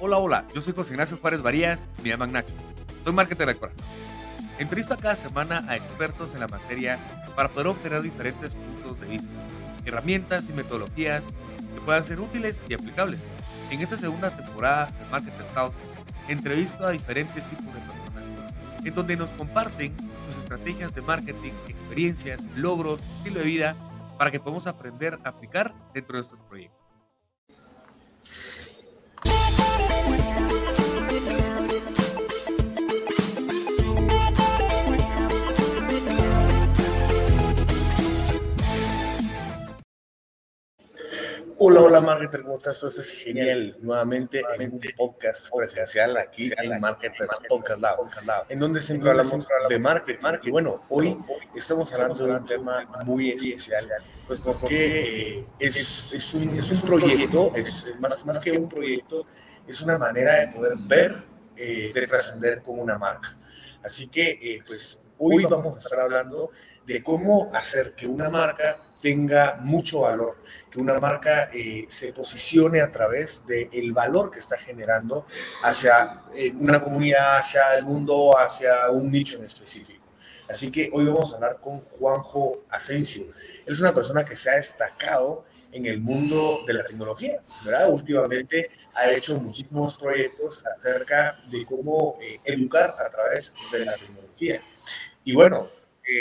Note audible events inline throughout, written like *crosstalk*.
Hola, hola, yo soy José Ignacio Juárez Varías, me llaman Nacho. Soy marketer de corazón. Entrevisto cada semana a expertos en la materia para poder obtener diferentes puntos de vista, herramientas y metodologías que puedan ser útiles y aplicables. En esta segunda temporada de Marketer Talk, entrevisto a diferentes tipos de personas, en donde nos comparten sus estrategias de marketing, experiencias, logros, estilo de vida, para que podamos aprender a aplicar dentro de nuestros proyectos. Hola, hola Marketer, ¿cómo estás? Pues es genial. Nuevamente en un podcast presencial aquí en Marketer Podcast Lab, en donde siempre hablamos de marketing. Y bueno, hoy estamos hablando de un tema muy especial, pues porque es, es, un, es un proyecto, es más, más que un proyecto, es una manera de poder ver, eh, de trascender con una marca. Así que, eh, pues hoy vamos a estar hablando de cómo hacer que una marca tenga mucho valor, que una marca eh, se posicione a través del valor que está generando hacia eh, una comunidad, hacia el mundo, hacia un nicho en específico. Así que hoy vamos a hablar con Juanjo Asensio. Él es una persona que se ha destacado en el mundo de la tecnología, ¿verdad? Últimamente ha hecho muchísimos proyectos acerca de cómo eh, educar a través de la tecnología. Y bueno,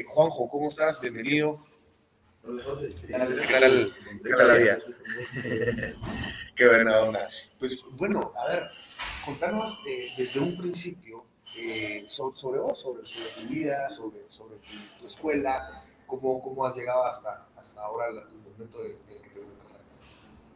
Juanjo, ¿cómo estás? Bienvenido. ¿Qué tal, la vida? Qué buena onda. Pues bueno, a ver, contanos eh, desde un principio eh, sobre, vos, sobre, tu vida, sobre, sobre tu, escuela, cómo, cómo has llegado hasta, hasta ahora el, momento de, de,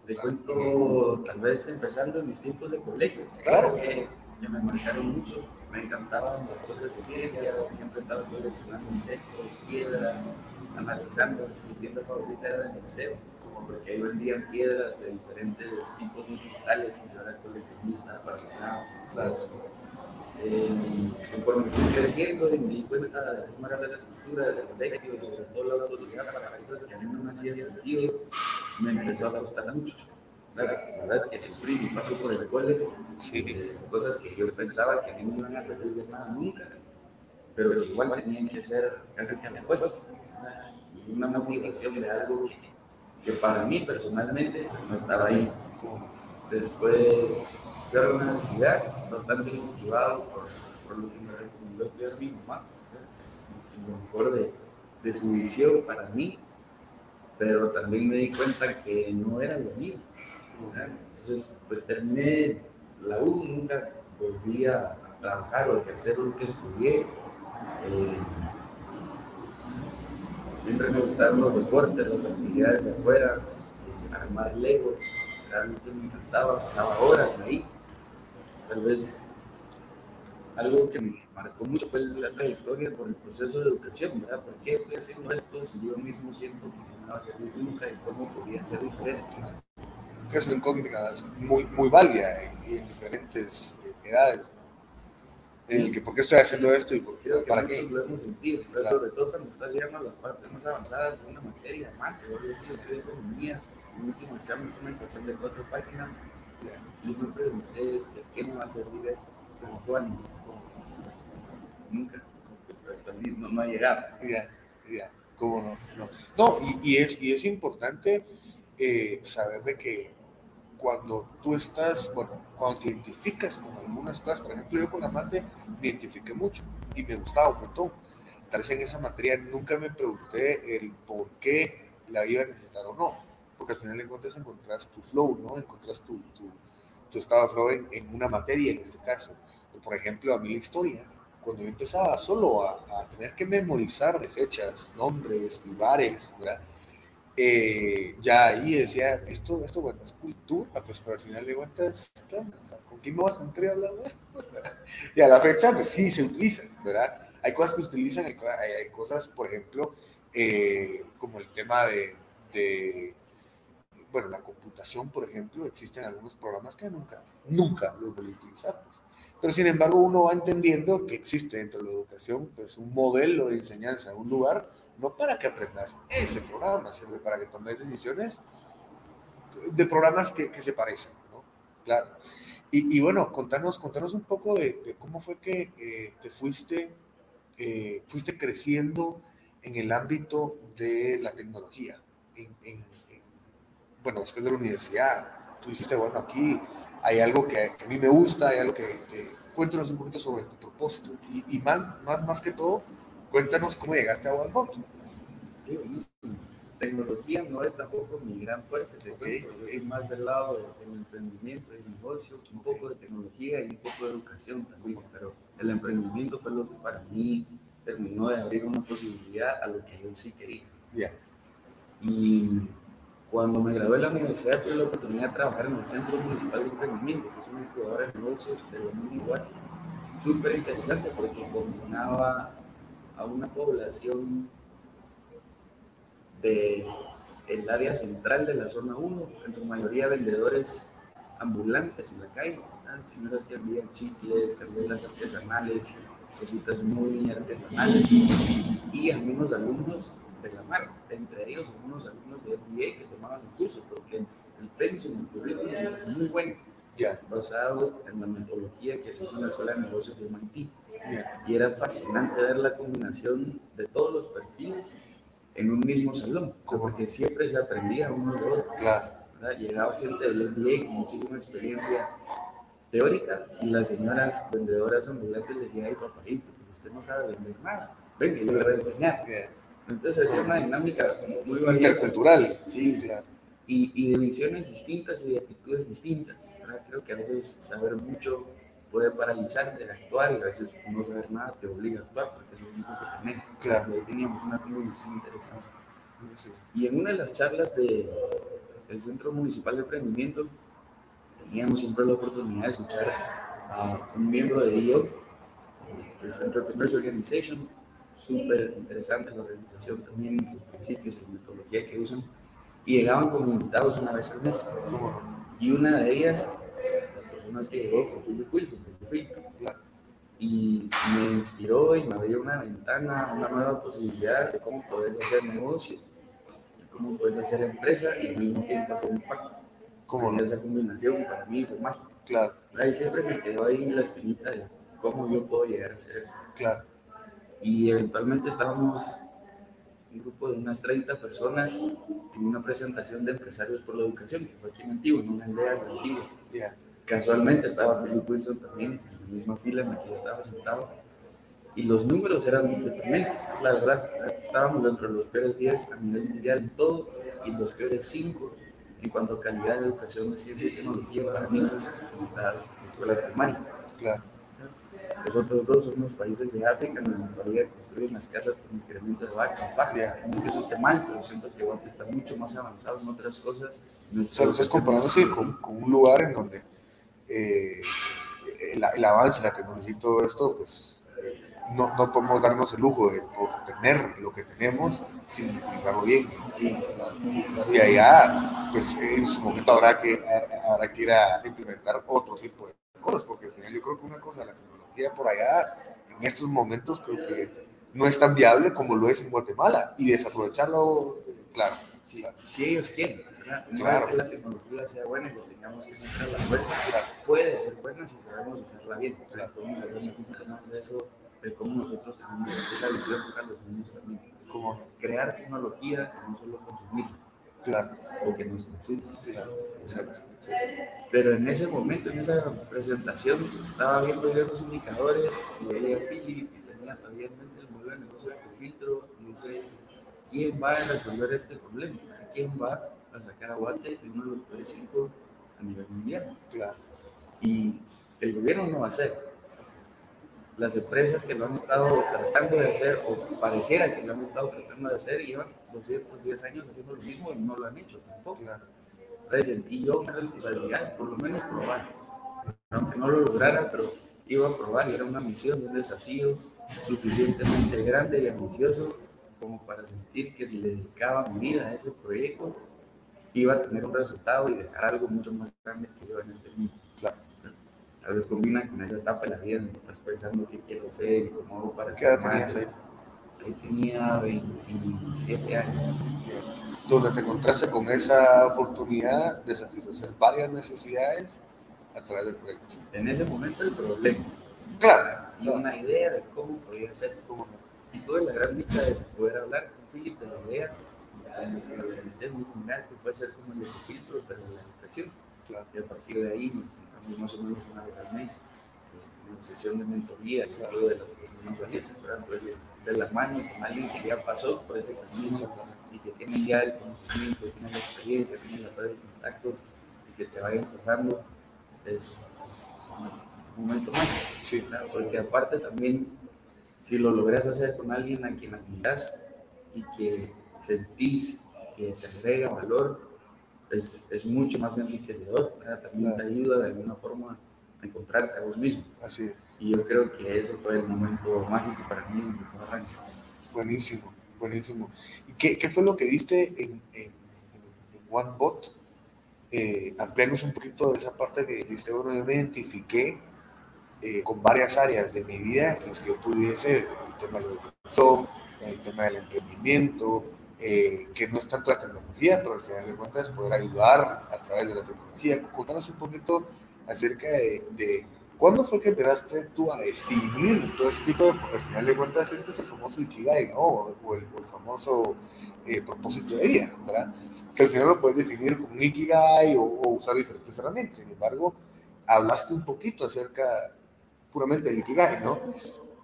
de, cuento, tal vez empezando en mis tiempos de colegio. Claro. Que, que me marcaron mucho. Me encantaban las cosas de ciencia, siempre estaba coleccionando insectos, piedras, analizando. Mi tienda favorita era del museo, como porque ahí vendían piedras de diferentes tipos de cristales y yo era coleccionista apasionado. Claro. Eh, conforme fui creciendo y me di cuenta de cómo era la estructura del colegio y sobre todo la autoridad para cosas que a mí no me hacían sentido, me empezó a gustar mucho. La, verdad es que sufrí mi paso por el colegio, sí. eh, cosas que yo pensaba que a mí no me iban a servir de nada nunca, pero que igual tenían que ser casi que a la una motivación de algo que, para mí personalmente no estaba ahí. Después fui a la universidad bastante motivado por, por lo que me recomendó estudiar mi mamá, lo mejor de, de, su visión para mí, pero también me di cuenta que no era lo mío. Entonces, pues terminé la U, nunca volví a, trabajar o ejercer lo que estudié. Eh, Siempre me gustaron los deportes, las actividades de afuera, eh, armar legos, realmente me encantaba, pasaba horas ahí. Tal vez algo que me marcó mucho fue la trayectoria por el proceso de educación, ¿verdad? ¿Por qué estoy haciendo esto si yo mismo siento que no me va a servir nunca y cómo podría ser diferente? Es una incógnita muy, muy válida en diferentes edades el que por qué estoy haciendo esto y por qué, para qué. lo hemos sentido, pero claro. sobre todo cuando estás llegando a las partes más avanzadas de una materia, man, yo decía, estoy de economía, mi último examen fue una impresión de cuatro páginas, y me pregunté, ¿de qué me va a servir esto? Como cuándo? Nunca, hasta no, no ha llegado. Ya, ya, cómo no. No, no y, y, es, y es importante eh, saber de que cuando tú estás, bueno, cuando te identificas con algunas cosas, por ejemplo, yo con la mate me identifiqué mucho y me gustaba un montón. Tal vez en esa materia nunca me pregunté el por qué la iba a necesitar o no, porque al final de cuentas encontrás tu flow, ¿no? Encontrás tu, tu, tu estado de flow en, en, una materia, en este caso. Por ejemplo, a mí la historia, cuando yo empezaba solo a, a tener que memorizar de fechas, nombres, lugares, ¿verdad? Eh, ya ahí decía, esto, esto bueno, es cultura, pues, pero al final de cuentas, ¿con quién me vas a entrar hablando de esto? *laughs* Pues, y a la fecha, pues sí, se utiliza, ¿verdad? Hay cosas que se utilizan, hay, hay cosas, por ejemplo, eh, como el tema de, de, bueno, la computación, por ejemplo, existen algunos programas que nunca, nunca los voy a utilizar, pues. Pero sin embargo, uno va entendiendo que existe dentro de la educación, pues, un modelo de enseñanza, un lugar no para que aprendas ese programa, sino para que tomes decisiones de programas que, que se parecen, ¿no? Claro. Y, y, bueno, contanos, contanos un poco de, cómo fue que eh, te fuiste, eh, fuiste creciendo en el ámbito de la tecnología. En, en, en, bueno, después de la universidad, tú dijiste, bueno, aquí hay algo que a mí me gusta, hay algo que, que cuéntanos un poquito sobre tu propósito. Y, y más, más, más que todo, cuéntanos cómo llegaste a OneBot. Sí, buenísimo. Tecnología no es tampoco mi gran fuerte, te okay. cuento. Yo soy más del lado del emprendimiento, del negocio, un poco de tecnología y un poco de educación también, pero el emprendimiento fue lo que para mí terminó de abrir una posibilidad a lo que yo sí quería. Yeah. Y cuando me gradué de la universidad tuve la oportunidad de trabajar en el Centro Municipal de Emprendimiento, que es una incubadora de negocios de la Igual. Súper interesante porque combinaba a una población del el área central de la zona 1, en su mayoría vendedores ambulantes en la calle, ¿verdad? señoras que vendían chicles, candelas artesanales, cositas muy artesanales, y algunos alumnos de la mar, entre ellos algunos alumnos de MBA que tomaban el curso, porque el pensum, el currículum es muy bueno, yeah. basado en la metodología que se hizo en la Escuela de Negocios de MIT. Y era fascinante ver la combinación de todos los perfiles en un mismo salón, porque siempre se aprendía uno de otro. Claro. ¿verdad? Llegaba gente del MBA con muchísima experiencia teórica y las señoras vendedoras ambulantes decían, ay papadito, usted no sabe vender nada, venga, yo le voy a enseñar. Entonces hacía una dinámica muy. Intercultural. Sí, claro. Y, y, de visiones distintas y de actitudes distintas. ¿verdad? Creo que a veces saber mucho puede paralizar de actuar y a veces no saber nada te obliga a actuar porque es lo único que tenemos. Claro. Y ahí teníamos una combinación interesante. Sí. Y en una de las charlas de, del Centro Municipal de Emprendimiento teníamos siempre la oportunidad de escuchar a un miembro de ello, que es Entrepreneurs Organization, súper interesante la organización también, los principios y la metodología que usan, y llegaban con invitados una vez al mes. Y una de ellas más que fue Wilson. Y me inspiró y me abrió una ventana, una nueva posibilidad de cómo puedes hacer negocio, de cómo puedes hacer empresa y al mismo tiempo hacer impacto. ¿Cómo? Y esa combinación para mí fue mágica. Claro. Y siempre me quedó ahí la espinita de cómo yo puedo llegar a hacer eso. Claro. Y eventualmente estábamos un grupo de unas 30 personas en una presentación de empresarios por la educación, que fue aquí en Antiguo, en una aldea de Antiguo. Yeah. Casualmente estaba Philip Wilson también, en la misma fila en la que yo estaba sentado. Y los números eran deprimentes, la verdad. Estábamos dentro de los peores 10 a nivel mundial en todo y los peores 5 en cuanto a calidad de educación de ciencia y tecnología para niños en la escuela primaria. Claro. Los otros dos son los países de África en donde todavía construyen las casas con excremento de vaca, paja. No es que eso esté mal, pero siento que Guate está mucho más avanzado en otras cosas. O sea, lo estás comparando sí, con, con, un lugar en donde eh, el, el, avance, la tecnología y todo esto, pues no, no podemos darnos el lujo de tener lo que tenemos sin utilizarlo bien. Sí. Y allá, pues en su momento habrá que, habrá que ir a implementar otro tipo de cosas, porque al final yo creo que una cosa, la tecnología por allá, en estos momentos creo que no es tan viable como lo es en Guatemala y desaprovecharlo, claro. Sí, claro. si ellos quieren, ¿verdad? No Claro. es que la tecnología sea buena y que tengamos que encontrar la fuerza, claro. puede ser buena si sabemos usarla bien. Claro. Podemos hablar un poquito más de eso, de cómo nosotros tenemos esa visión para los niños también. Como, Crear tecnología y no solo consumirla, claro, o que nos consuma. claro, exacto. Pero en ese momento, en esa presentación, estaba viendo esos indicadores y veía a Philip y tenía todavía en mente el modelo de negocio de filtro y dije, ¿quién va a resolver este problema? ¿Quién va a sacar a Guate de uno de los peores cinco a nivel mundial? Claro. Y el gobierno no va a hacer. Las empresas que lo han estado tratando de hacer, o pareciera que lo han estado tratando de hacer, llevan 210 años haciendo lo mismo y no lo han hecho tampoco. Claro. Entonces sentí yo una responsabilidad, por lo menos probar. Aunque no lo lograra, pero iba a probar y era una misión, un desafío suficientemente grande y ambicioso como para sentir que si le dedicaba mi vida a ese proyecto, iba a tener un resultado y dejar algo mucho más grande que yo en este mundo. Claro. Tal vez combina con esa etapa de la vida que estás pensando qué quiero ser y cómo hago para ¿Qué edad ser más. tenías ahí? Ahí tenía 27 años. Donde te encontraste con esa oportunidad de satisfacer varias necesidades a través del proyecto. En ese momento el problema. Claro. Y una idea de cómo podía ser. ¿Cómo Y tuve la gran dicha de poder hablar con Philip de la idea. Presenté muy general, que puede ser como el filtro, pero de la educación. Claro. Y a partir de ahí nos juntamos más o menos una vez al mes en una sesión de mentoría, que es algo de las más valiosas. Entonces, de la mano con alguien que ya pasó por ese camino y que tiene ya el conocimiento, tiene la experiencia, tiene la red de contactos y que te vaya empujando, es, es un momento más. Porque aparte también, si lo logras hacer con alguien a quien admiras y que sentís que te agrega valor, es, es mucho más enriquecedor, ¿verdad? también te ayuda de alguna forma a encontrarte a vos mismo. Así es. Y yo creo que ese fue el momento mágico para mí en. Buenísimo, buenísimo. ¿Y qué, qué fue lo que viste en, en, en OneBot? Eh, ampliarnos un poquito de esa parte que dijiste, bueno, yo me identifiqué eh, con varias áreas de mi vida en las que yo pudiese, el tema de la educación, el tema del emprendimiento, eh, que no es tanto la tecnología, pero al final de cuentas poder ayudar a través de la tecnología. Contanos un poquito acerca de, de ¿Cuándo fue que empezaste tú a definir todo ese tipo de, al final de cuentas este es el famoso Ikigai, ¿no? O el, o el, famoso eh, propósito de vida, ¿verdad? Que al final lo puedes definir como un Ikigai o, o, usar diferentes herramientas. Sin embargo, hablaste un poquito acerca puramente del Ikigai, ¿no?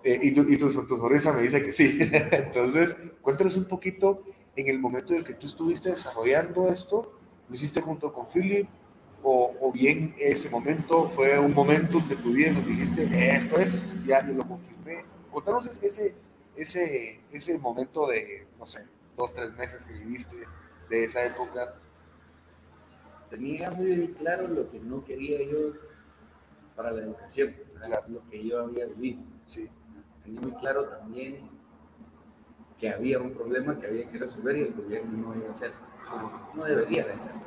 Eh, y, tu, y tu, tu, sonrisa me dice que sí. *laughs* Entonces, cuéntanos un poquito en el momento en el que tú estuviste desarrollando esto, lo hiciste junto con Philip, o, o, bien ese momento fue un momento de tu vida en donde dijiste, esto es, ya yo lo confirmé. Contanos ese, ese, ese momento de, no sé, dos, tres meses que viviste de esa época. Tenía muy claro lo que no quería yo para la educación, claro. lo que yo había vivido. Sí. Tenía muy claro también que había un problema que había que resolver y el gobierno no iba a hacer. No debería de hacerlo.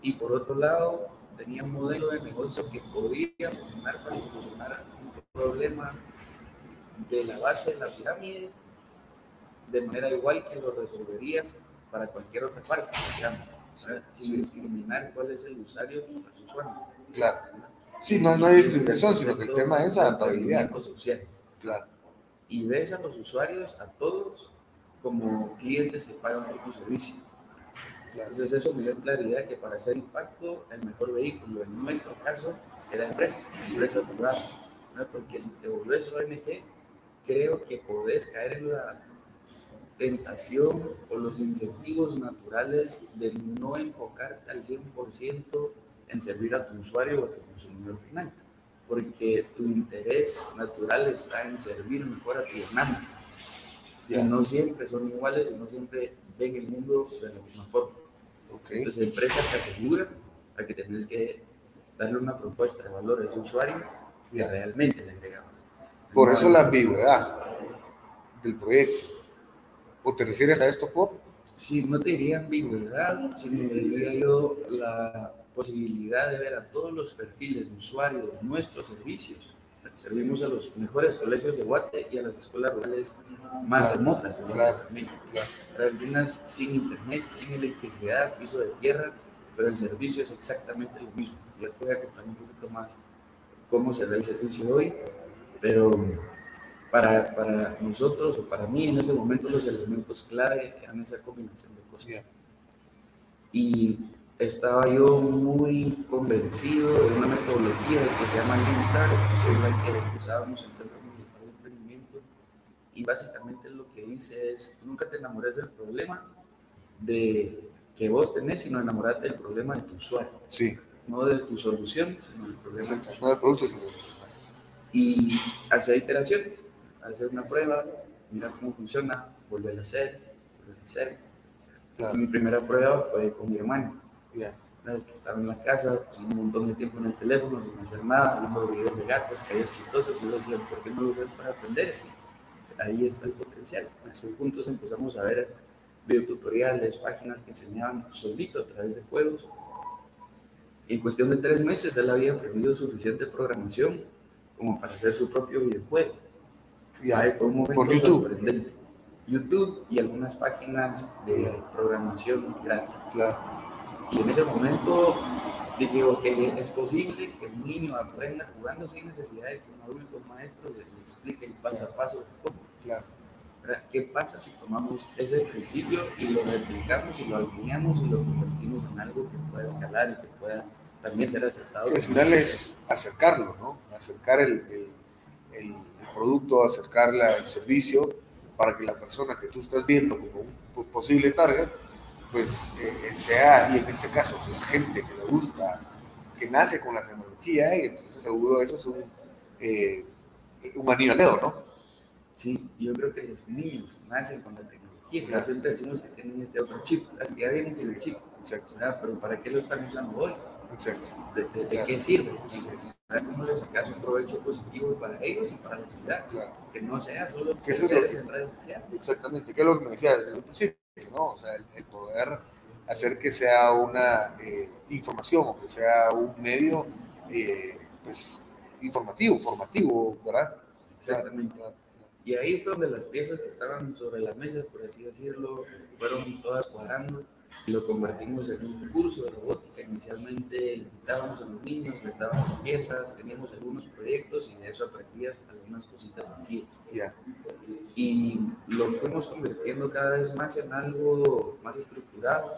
Y por otro lado tenía un modelo de negocio que podía funcionar para solucionar un problema de la base de la pirámide de manera igual que lo resolverías para cualquier otra parte, digamos, sin discriminar cuál es el usuario que está usando. Claro. Sí, no, no hay discriminación, sino que el tema es adaptabilidad. social. Claro. Y ves a los usuarios, a todos, como clientes que pagan por tu servicio. Entonces eso me dio claridad que para hacer impacto el mejor vehículo en nuestro caso era la empresa, empresa privada. ¿no? Porque si te volvés ONG, creo que podés caer en la tentación o los incentivos naturales de no enfocarte al 100% en servir a tu usuario o a tu consumidor final. Porque tu interés natural está en servir mejor a tu demanda. Y no siempre son iguales y no siempre ven el mundo de la misma forma. Okay. Entonces, empresa te asegura a que tenés que darle una propuesta de valor a ese usuario que Yeah. realmente le agrega. Por eso la ambigüedad del proyecto. ¿O te refieres a esto por? Si no te diría ambigüedad, sino diría yo la posibilidad de ver a todos los perfiles de usuario de nuestros servicios. Servimos a los mejores colegios de Guate y a las escuelas rurales más remotas. claro, algunas sin internet, sin electricidad, piso de tierra, pero el servicio es exactamente lo mismo. Ya te voy a contar un poquito más cómo se ve el servicio hoy, pero para, para nosotros o para mí en ese momento los elementos clave eran esa combinación de cosas. Y estaba yo muy convencido de una metodología que se llama Lean Startup, que es la que usábamos en el Centro Municipal de Emprendimiento. Y básicamente lo que dice es, nunca te enamores del problema de que vos tenés, sino enamorate del problema de tu usuario. Sí. No de tu solución, sino del problema de tu usuario No del producto, sino y hacer iteraciones, hacer una prueba, mira cómo funciona, volver a hacer, volver a hacer. Claro. Mi primera prueba fue con mi hermano. Una vez que estaba en la casa, pasando un montón de tiempo en el teléfono, sin hacer nada, viendo videos de gatos, caídas chistosas, y yo decía, ¿por qué no lo usas para aprender? Sí, ahí está el potencial. Así juntos empezamos a ver videotutoriales, páginas que enseñaban solito a través de juegos. Y en cuestión de tres meses él había aprendido suficiente programación como para hacer su propio videojuego. Yeah. Ahí fue un momento Por YouTube. sorprendente. YouTube y algunas páginas de programación gratis. Claro. Y en ese momento dije, ok, es posible que un niño aprenda jugando sin necesidad de que un adulto maestro le, explique el paso a paso cómo. Claro. ¿Qué pasa si tomamos ese principio y lo replicamos y lo alineamos y lo convertimos en algo que pueda escalar y que pueda también ser aceptado? al final es acercarlo, ¿no? Acercar el, el, el, producto, acercar el servicio para que la persona que tú estás viendo como un posible target, pues eh, sea, y en este caso, pues gente que le gusta, que nace con la tecnología, y entonces seguro eso es un, eh, un anillo ¿no? Sí, yo creo que los niños nacen con la tecnología, pero siempre decimos que tienen este otro chip, las que ya vienen sin el chip. Exacto. Pero ¿para qué lo están usando hoy? Exacto. ¿De, qué sirve? ¿Cómo les sacas un provecho positivo para ellos y para la sociedad? Que no sea solo que eso es en redes sociales. Exactamente, que es lo que me decías desde el principio, ¿no? O sea, el, poder hacer que sea una eh, información o que sea un medio, eh, pues, informativo, formativo, ¿verdad? Exactamente. Y ahí fue donde las piezas que estaban sobre la mesa, por así decirlo, fueron todas cuadrando lo convertimos en un curso de robótica. Inicialmente invitábamos a los niños, les dábamos piezas, teníamos algunos proyectos y de eso aprendías algunas cositas sencillas. Yeah. Y lo fuimos convirtiendo cada vez más en algo más estructurado.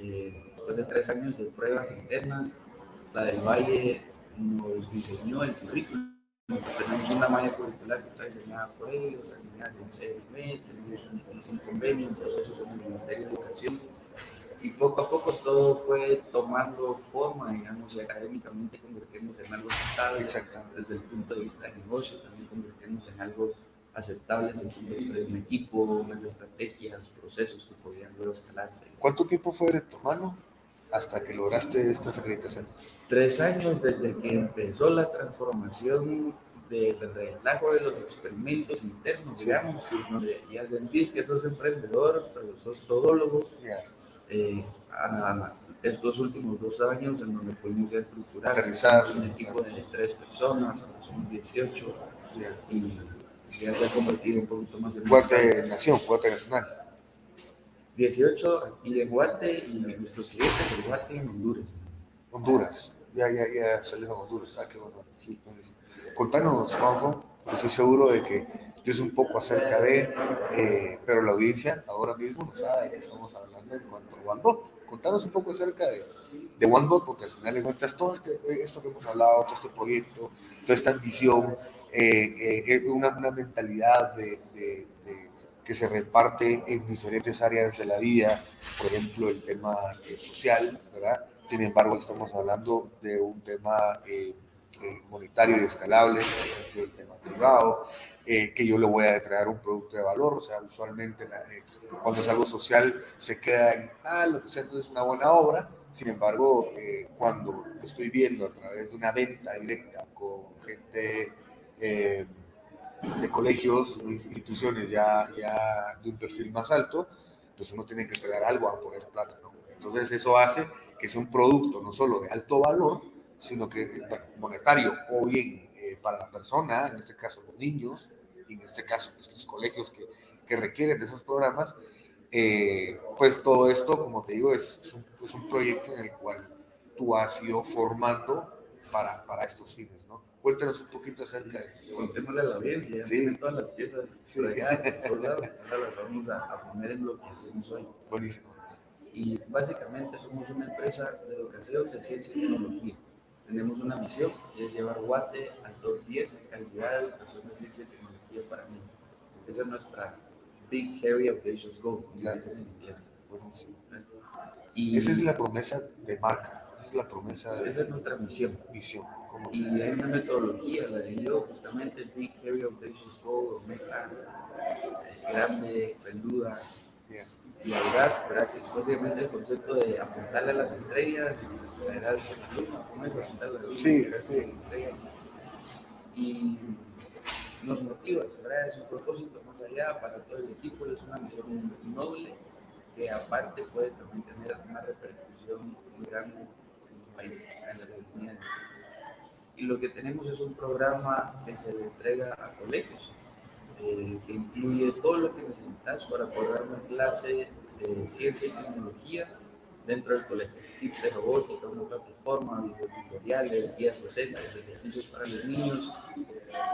Eh, después de tres años de pruebas internas, la del Valle nos diseñó el currículum pues tenemos una malla curricular que está diseñada por ellos, alineada con CDM, tenemos un, convenio, un proceso con el Ministerio de Educación, y poco a poco todo fue tomando forma, digamos, y académicamente convertirnos en algo aceptable desde el punto de vista de negocio, también convertirnos en algo aceptable desde el punto de vista de un equipo, las estrategias, procesos que podían luego escalarse. ¿Cuánto tiempo fue de tu mano hasta que lograste estas acreditaciones? Tres años desde que empezó la transformación del relajo de los experimentos internos, digamos, donde ya sentís que sos emprendedor, pero sos todólogo. Eh, a estos últimos dos años en donde pudimos ya estructurar Aterrizar. un equipo de tres personas, somos 18, y ya se ha convertido un poquito más en... Guate Nación, Guate Nacional. 18 aquí en Guate y nuestros clientes en Guate en Honduras. Honduras, ya, ya, ya salimos a Honduras, ah, qué bueno. Sí. Contanos, Juanjo, estoy seguro de que es un poco acerca de, eh, pero la audiencia ahora mismo no sabe de qué estamos hablando en cuanto a OneBot. Contanos un poco acerca de, de OneBot, porque al final de cuentas todo este, esto que hemos hablado, todo este proyecto, toda esta ambición, eh, eh, una, una, mentalidad de, de, de que se reparte en diferentes áreas de la vida, por ejemplo, el tema eh, social, ¿verdad? Sin embargo, estamos hablando de un tema eh, eh, monetario y escalable, por ejemplo, el tema privado, que yo le voy a entregar un producto de valor, o sea, usualmente cuando es algo social se queda en, ah, lo que usted hace es una buena obra, sin embargo, cuando lo estoy viendo a través de una venta directa con gente de colegios instituciones ya, ya de un perfil más alto, pues uno tiene que entregar algo a por esa plata, ¿no? Entonces eso hace que sea un producto no solo de alto valor, sino que monetario o bien eh, para la persona, en este caso los niños, y en este caso pues, los colegios que, que, requieren de esos programas, eh, pues todo esto, como te digo, es, es, un, es, un, proyecto en el cual tú has ido formando para, para estos fines. Cuéntanos un poquito acerca de... Contémosle a la audiencia, ya sí. tienen todas las piezas sí. por lado, ahora las vamos a, a, poner en lo que hacemos hoy. Buenísimo. Y básicamente somos una empresa de educación de ciencia y tecnología. Tenemos una misión, que es llevar Guate al top 10 en calidad de educación de ciencia y tecnología para mí. Esa es nuestra Big Hairy Audacious Goal, dicen en inglés. Buenísimo. Y Esa es la promesa de marca, esa es la promesa de... Esa es nuestra misión. Misión. Y hay una metodología, la de yo, justamente Big Heavy Audacious Goal, meta eh, grande, peluda y audaz, ¿verdad? Que es básicamente el concepto de apuntarle a las estrellas y verás en la luna, ¿cómo es apuntarle a las sí, sí. estrellas? Y nos motiva, ¿verdad? Es un propósito más allá para todo el equipo, es una misión noble que aparte puede también tener una repercusión muy grande en el país, en la economía y lo que tenemos es un programa que se entrega a colegios, eh, que incluye todo lo que necesitas para poder dar una clase de ciencia y tecnología dentro del colegio. Kits de robótica, una plataforma, tutoriales, guías docentes, ejercicios para los niños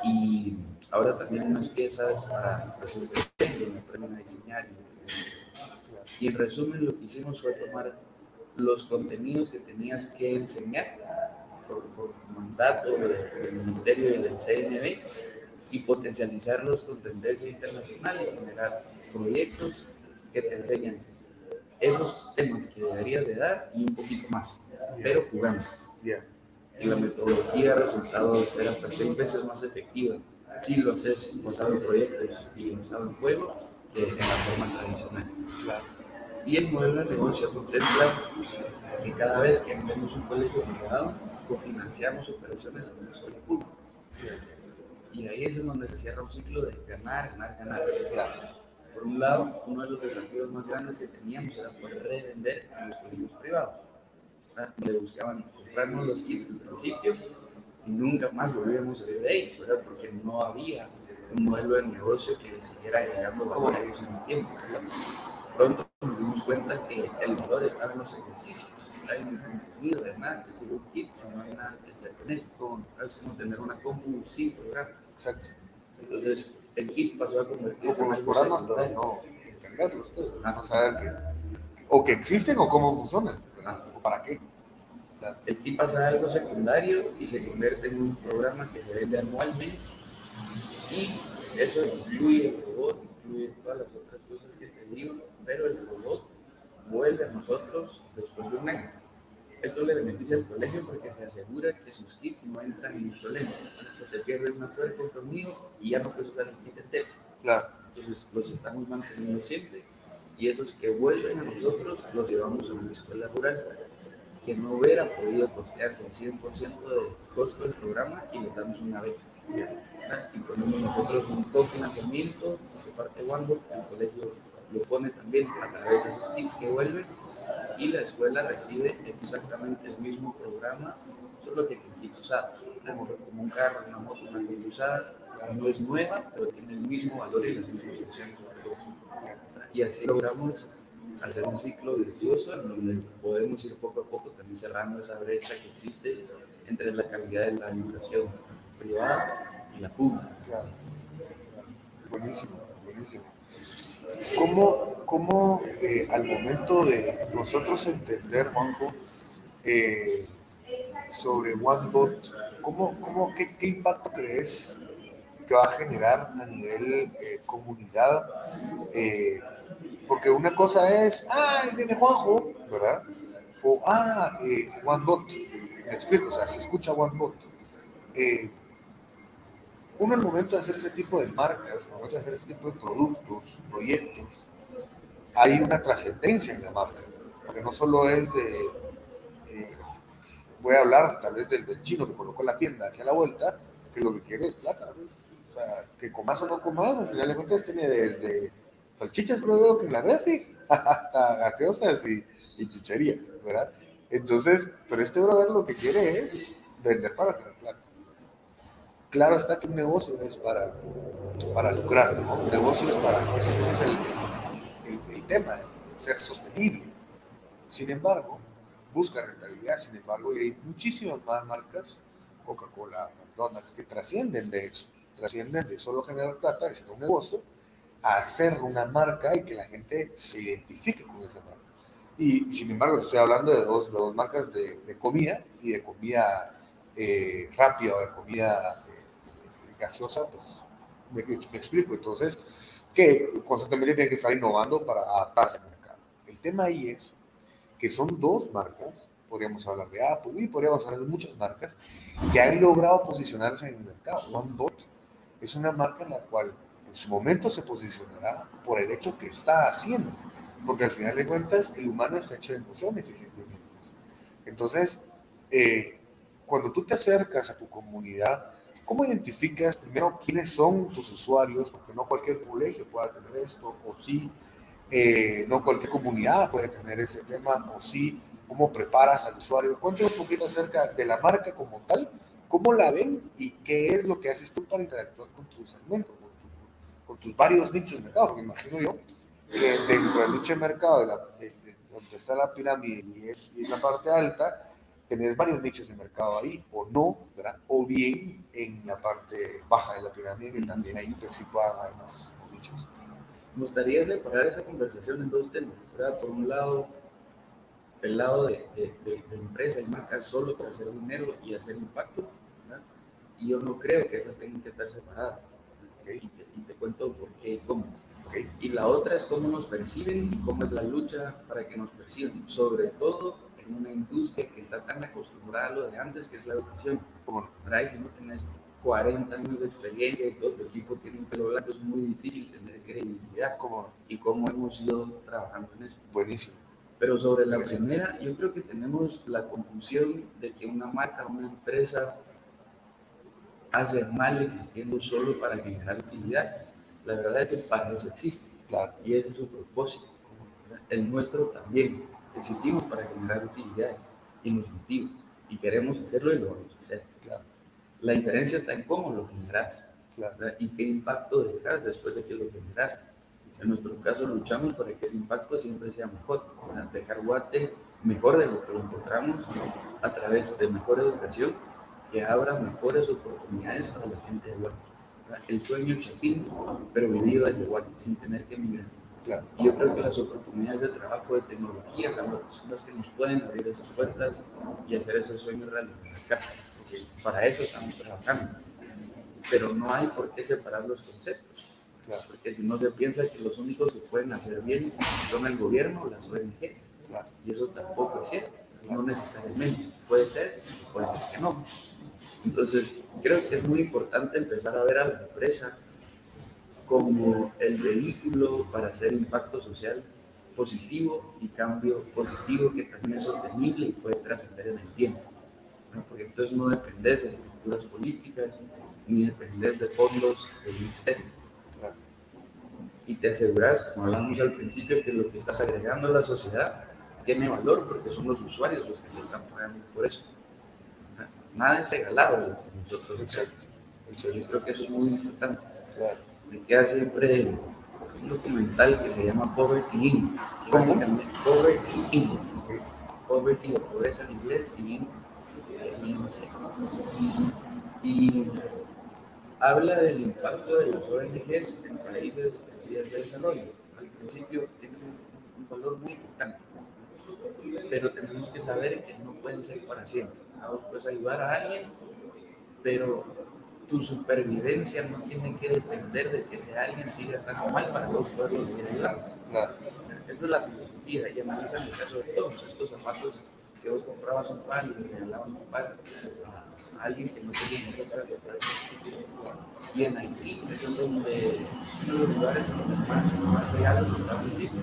y ahora también unas piezas para resolver donde aprenden a diseñar. Y en resumen lo que hicimos fue tomar los contenidos que tenías que enseñar por, por mandato del Ministerio y del CNB y potencializarlos con tendencia internacional y generar proyectos que te enseñan esos temas que deberías de dar y un poquito más, pero jugando. Y la metodología ha resultado ser hasta seis veces más efectiva si lo haces basado en proyectos y basado en juego que en la forma tradicional. Y el modelo de negocio contempla que cada vez que tenemos un colegio privado, cofinanciamos operaciones en un solo público. Y ahí es donde se cierra un ciclo de ganar, ganar, ganar. Por un lado, uno de los desafíos más grandes que teníamos era poder revender a los colegios privados. Le buscaban comprarnos los kits al principio y nunca más volvíamos a de ellos, ¿verdad? porque no había un modelo de negocio que les siguiera agregando valor a ellos en el tiempo. Pronto nos dimos cuenta que el valor estaba en los ejercicios. No hay un contenido de nada que un kit si no hay nada que hacer con él. Es como tener una compu programa. Exacto. Entonces, el kit pasó a convertirse en los programas, pero no entenderlos, pues, no saber que, o que existen o cómo funcionan, o para qué. El kit pasa a algo secundario y se convierte en un programa que se vende anualmente. Y eso incluye el robot, incluye todas las otras cosas que te digo, pero el robot vuelve a nosotros después de un año. Esto le beneficia al colegio porque se asegura que sus kits no entran en obsolencia. Se te pierde una tuerca conmigo y ya no puedes usar el kit entero. Claro. Entonces los estamos manteniendo siempre y esos que vuelven a nosotros los llevamos a una escuela rural que no hubiera podido costearse el 100% de costo del programa y les damos una beca. Y ponemos nosotros un cofinanciamiento de parte de OneBook, el colegio lo pone también a través de esos kits que vuelven y la escuela recibe exactamente el mismo programa, solo que con kits usados. Como un carro, una moto, una kit usada, no es nueva, pero tiene el mismo valor y las mismas opciones. Y así logramos hacer un ciclo virtuoso en donde podemos ir poco a poco también cerrando esa brecha que existe entre la calidad de la educación privada y la pública. Buenísimo, buenísimo. ¿Cómo, cómo eh, al momento de nosotros entender, Juanjo, eh, sobre OneBot, ¿cómo, cómo, qué, impacto crees que va a generar a nivel eh, comunidad? porque una cosa es, ah, viene Juanjo, ¿verdad? O, ah, OneBot, me explico, o sea, se escucha OneBot. Uno al momento de hacer ese tipo de marcas, al momento de hacer ese tipo de productos, proyectos, hay una trascendencia en la marca, porque no solo es de, eh, voy a hablar tal vez del, chino que colocó la tienda aquí a la vuelta, que lo que quiere es plata, o sea, que comas o no comas, al final de cuentas tiene desde salchichas, creo que en la refri, *laughs* hasta gaseosas y, chucherías, ¿verdad? Entonces, pero este brother lo que quiere es vender para tener plata. Claro está que un negocio es para, para lucrar, ¿no? Un negocio es para, ese, es el, el, tema, el ser sostenible. Sin embargo, busca rentabilidad, sin embargo, y hay muchísimas más marcas, Coca-Cola, McDonald's, que trascienden de eso, trascienden de solo generar plata, es un negocio, a hacer una marca y que la gente se identifique con esa marca. Y sin embargo, estoy hablando de dos, de dos marcas de, de comida y de comida eh, rápida o de comida gaseosa, pues me, explico. Entonces, que constantemente tienen que estar innovando para adaptarse al mercado. El tema ahí es que son dos marcas, podríamos hablar de Apple y podríamos hablar de muchas marcas, que han logrado posicionarse en el mercado. OneBot es una marca en la cual en su momento se posicionará por el hecho que está haciendo, porque al final de cuentas el humano está hecho de emociones y sentimientos. Entonces, eh, cuando tú te acercas a tu comunidad, ¿Cómo identificas primero quiénes son tus usuarios? Porque no cualquier colegio puede tener esto, o sí, eh, no cualquier comunidad puede tener ese tema, o sí, cómo preparas al usuario. Cuéntame un poquito acerca de la marca como tal, cómo la ven y qué es lo que haces tú para interactuar con tu segmento, con, tus varios nichos de mercado, porque imagino yo que dentro del nicho de mercado de la, donde está la pirámide y es, y es la parte alta, tenés varios nichos de mercado ahí, o no, ¿verdad? O bien en la parte baja de la pirámide, que también ahí pues sí puedan haber más nichos. Me gustaría separar esa conversación en dos temas, ¿verdad? Por un lado, el lado de, de, de, empresa y marca solo para hacer dinero y hacer impacto, ¿verdad? Y yo no creo que esas tengan que estar separadas. Y, te, y, te, cuento por qué y cómo. Okay. Y la otra es cómo nos perciben y cómo es la lucha para que nos perciban, sobre todo en una industria que está tan acostumbrada a lo de antes, que es la educación. ¿verdad? Y si no tienes 40 años de experiencia y todo tu equipo tiene un pelo blanco, es muy difícil tener credibilidad. ¿Cómo? Y cómo hemos ido trabajando en eso. Buenísimo. Pero sobre la primera, yo creo que tenemos la confusión de que una marca, una empresa hace mal existiendo solo para generar utilidades. La verdad es que para eso existe. Claro. Y ese es su propósito. El nuestro también. Existimos para generar utilidades y nos motiva. Y queremos hacerlo y lo vamos a hacer. Claro. La diferencia está en cómo lo generas claro. y qué impacto dejas después de que lo generaste. En nuestro caso luchamos para que ese impacto siempre sea mejor, ¿verdad? dejar Guate mejor de lo que lo encontramos a través de mejor educación que abra mejores oportunidades para la gente de Guate. El sueño chapín, pero vivido desde Guate, sin tener que emigrar. Claro. Y yo creo que las oportunidades de trabajo, de tecnología, son las que nos pueden abrir esas puertas y hacer esos sueños realidad. Porque para eso estamos trabajando. Pero no hay por qué separar los conceptos. Claro. Porque si no se piensa que los únicos que pueden hacer bien son el gobierno o las ONGs. Claro. Y eso tampoco es cierto. No necesariamente. Puede ser, puede ser que no. Entonces, creo que es muy importante empezar a ver a la empresa como el vehículo para hacer impacto social positivo y cambio positivo que también es sostenible y puede trascender en el tiempo. ¿no? Porque entonces no dependes de estructuras políticas ni dependes de fondos del ministerio. Y te aseguras, como hablamos al principio, que lo que estás agregando a la sociedad tiene valor porque son los usuarios los que te están pagando por eso. Nada es regalado de lo que nosotros hacemos. Yo creo que eso es muy importante. Claro. Me queda siempre un documental que se llama Poverty Inc. básicamente Poverty Inc. Poverty o pobreza en inglés y Inc. Y habla del impacto de los ONGs en países en vías de desarrollo. Al principio tiene un, un valor muy importante, pero tenemos que saber que no pueden ser para siempre. Vamos pues ayudar a alguien, pero tu supervivencia no tiene que depender de que ese alguien siga estando mal para vos poderlo seguir ayudando. Claro. Esa es la filosofía y analiza en el caso de todos estos zapatos que vos comprabas un par y le regalabas un par a, alguien que no tenía dinero para comprar. Y en Haití es donde uno de los lugares en donde más, más regalos está al principio.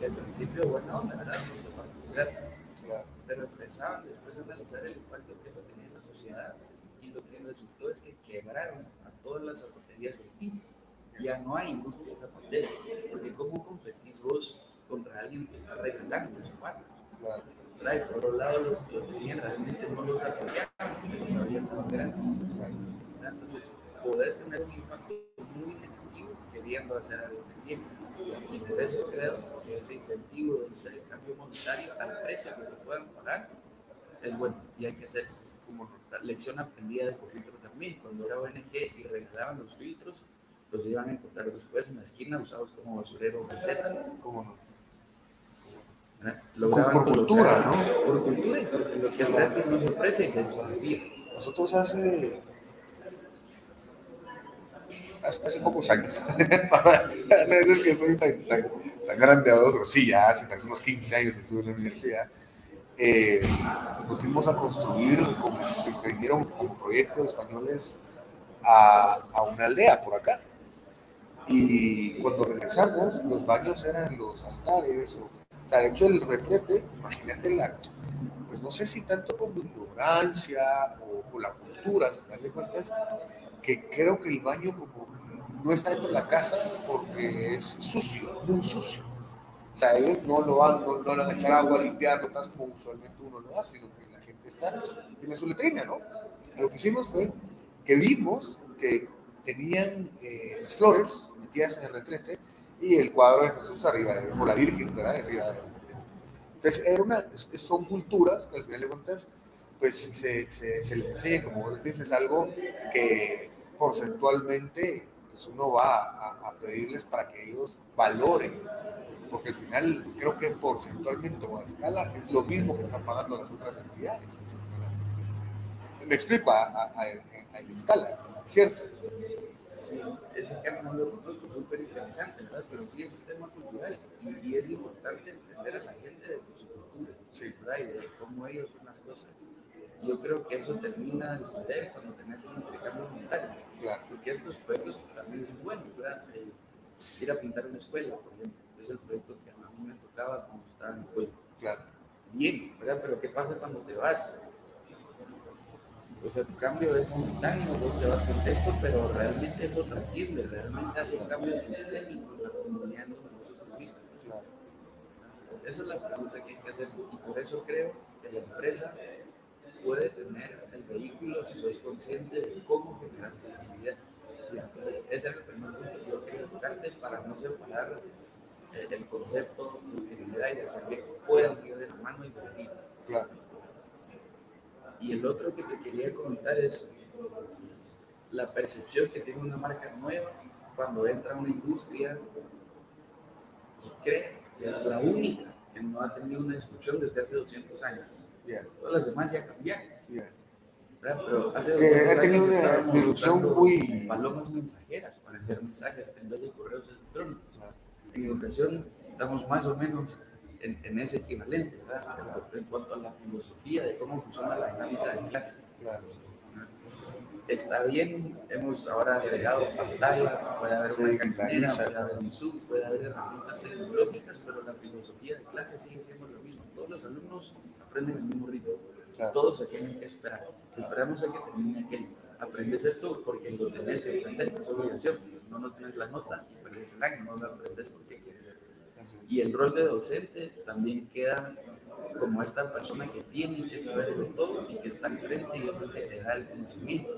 Y al principio, bueno, onda, ¿verdad? Los zapatos gratis. Claro. Pero empezaban después a analizar el impacto que eso tenía en la sociedad lo que resultó es que quebraron a todas las zapaterías de Haití. Ya no hay industria zapatera, porque ¿cómo competís vos contra alguien que está regalando zapatos? Claro. por otro lado, los que los tenían realmente no los apreciaban, sino los sabían tan grandes. Entonces, podés tener un impacto muy negativo queriendo hacer algo bien. Y por eso creo que ese incentivo del cambio monetario al precio que te puedan pagar es bueno y hay que hacer como lección aprendida de Cofiltro también. Cuando era ONG y regalaban los filtros, los iban a encontrar después en la esquina usados como basurero o receta. ¿Cómo no? ¿verdad? Por- cultura, ¿no? Por cultura y porque lo que es gratis no se aprecia y se desconfía. Nosotros hace, hace, pocos años, *laughs* para no decir que soy tan, tan, tan grande ahora, pero sí, ya hace unos 15 años estuve en la universidad, eh, nos fuimos a construir, como, vinieron como proyectos españoles a, a una aldea por acá. Y cuando regresamos, los baños eran los altares, o, o sea, de hecho el retrete, imagínate la, pues no sé si tanto como ignorancia o, o la cultura, al final de cuentas, que creo que el baño como no está dentro de la casa porque es sucio, muy sucio. O sea, ellos no lo van, no, no le van a echar agua a limpiarlo, más como usualmente uno lo hace, sino que la gente está, tiene su letrina, ¿no? Lo que hicimos fue que vimos que tenían eh, las flores metidas en el retrete y el cuadro de Jesús arriba, o la Virgen, ¿verdad? Arriba entonces, era una, son culturas que al final de cuentas, pues se, se, se les enseña, como vos decís, es algo que porcentualmente pues uno va a, a, pedirles para que ellos valoren, porque al final creo que porcentualmente o a escala es lo mismo que están pagando las otras entidades. Me explico, a, a, a, escala, ¿cierto? Sí, ese caso no lo conozco, súper interesante, ¿verdad? Pero sí es un tema cultural y, y es importante entender a la gente de su cultura, sí. ¿verdad? Y de cómo ellos son las cosas. Yo creo que eso termina de suceder cuando tenés un intercambio monetario. Claro. Porque estos proyectos también son buenos, ¿verdad? Eh, ir a pintar una escuela, por ejemplo, es el proyecto que a mí me tocaba cuando estaba en el pueblo. Claro. Bien, ¿verdad? Pero ¿qué pasa cuando te vas? O sea, tu cambio es momentáneo, vos te vas contento, pero realmente eso trasciende, realmente hace un cambio sistémico en la comunidad donde vos estuviste. Claro. Esa es la pregunta que hay que hacer y por eso creo que la empresa puede tener el vehículo si sos consciente de cómo generas utilidad. Entonces, ese es el primer punto que yo quería tocarte para no separar eh, el concepto de utilidad y hacer que puedan ir de la mano y venir. Claro. Y el otro que te quería comentar es la percepción que tiene una marca nueva cuando entra a una industria y cree que es la única que no ha tenido una disrupción desde hace 200 años. Todas las demás ya cambiaron. Pero hace que ha tenido una disrupción muy. Palomas mensajeras para enviar mensajes en vez de correos electrónicos. En educación estamos más o menos en, en ese equivalente, ¿verdad? En cuanto a la filosofía de cómo funciona la dinámica de clase. Claro. Está bien, hemos ahora agregado pantallas, puede haber una cantinera, puede haber un Zoom, puede haber herramientas tecnológicas, pero la filosofía de clase sigue siendo lo mismo. Todos los alumnos aprenden el mismo ritmo. Todos se tienen que esperar. Esperamos a que termine aquel. Aprendes esto porque lo tenés que aprender, es obligación. No, no tienes la nota y perdes el año, no lo aprendes porque quieres. Y el rol de docente también queda como esta persona que tiene que saber de todo y que está al frente y es el que te da el conocimiento.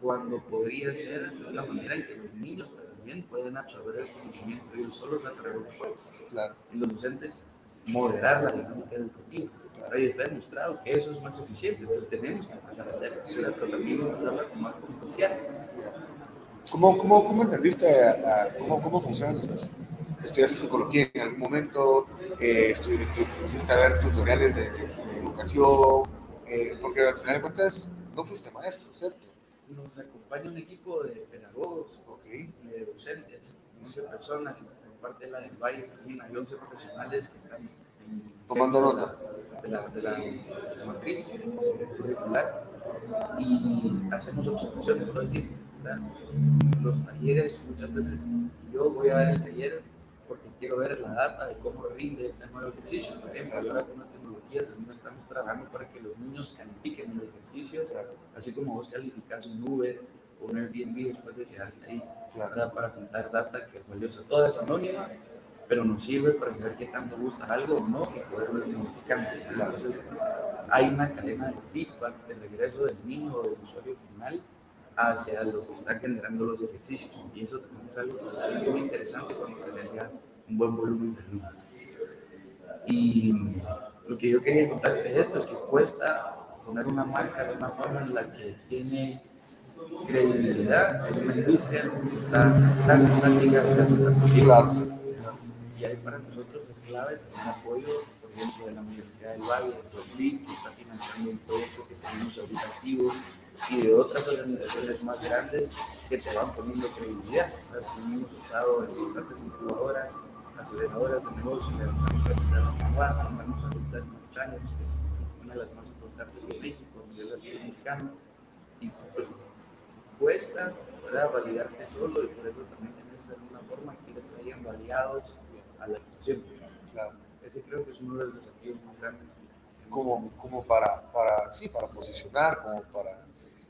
Cuando podría ser la manera en que los niños también pueden absorber el conocimiento ellos solos a través de. Claro. Y los docentes moderar la dinámica educativa. Ahí está demostrado que eso es más eficiente, entonces tenemos que empezar a hacerlo, pero también empezar a tomar como inicial. ¿Cómo, cómo, cómo entendiste a, a, cómo, cómo funcionan los ¿Estudiaste psicología en algún momento? Eh, ¿Pusiste a ver tutoriales de, de, de educación? Eh, porque al final de cuentas no fuiste maestro, ¿cierto? Nos acompaña un equipo de pedagogos, okay. de docentes, 11 personas, parte de la del Valle también hay 11 profesionales que están tomando nota de la, de, la, de la, matriz curricular y hacemos observaciones todo el tiempo. Los talleres, muchas veces yo voy a dar el taller porque quiero ver la data de cómo rinde este nuevo ejercicio. Por ejemplo, ahora con la tecnología también estamos trabajando para que los niños califiquen el ejercicio, así como vos calificas un Uber o un Airbnb después de quedarte ahí claro. para juntar data que es valiosa. Toda es anónima, pero nos sirve para saber qué tanto gusta algo o no y poder modificar. Entonces, hay una cadena de feedback de regreso del niño o del usuario final hacia los que están generando los ejercicios. Y eso también es algo que es muy interesante cuando tenés ya un buen volumen de alumnos. Y lo que yo quería contarte de esto es que cuesta poner una marca de una forma en la que tiene credibilidad en una industria que está tan estática hace tanto tiempo. Y para nosotros es clave tener apoyo, por ejemplo, de la Universidad del Valle, de PROFIT, que está financiando un proyecto que tenemos ahorita activo, y de otras organizaciones más grandes que te van poniendo credibilidad. Hemos usado en bastantes incubadoras, aceleradoras de negocios, levantamos ahorita la Tijuana, estamos en que es de las más importantes de México a nivel latinoamericano, y pues cuesta validarte solo y por eso también tienes de alguna forma que trayendo aliados a la. Claro. Ese creo que es uno de los desafíos más grandes. Como, como para, para, sí, para posicionar, como para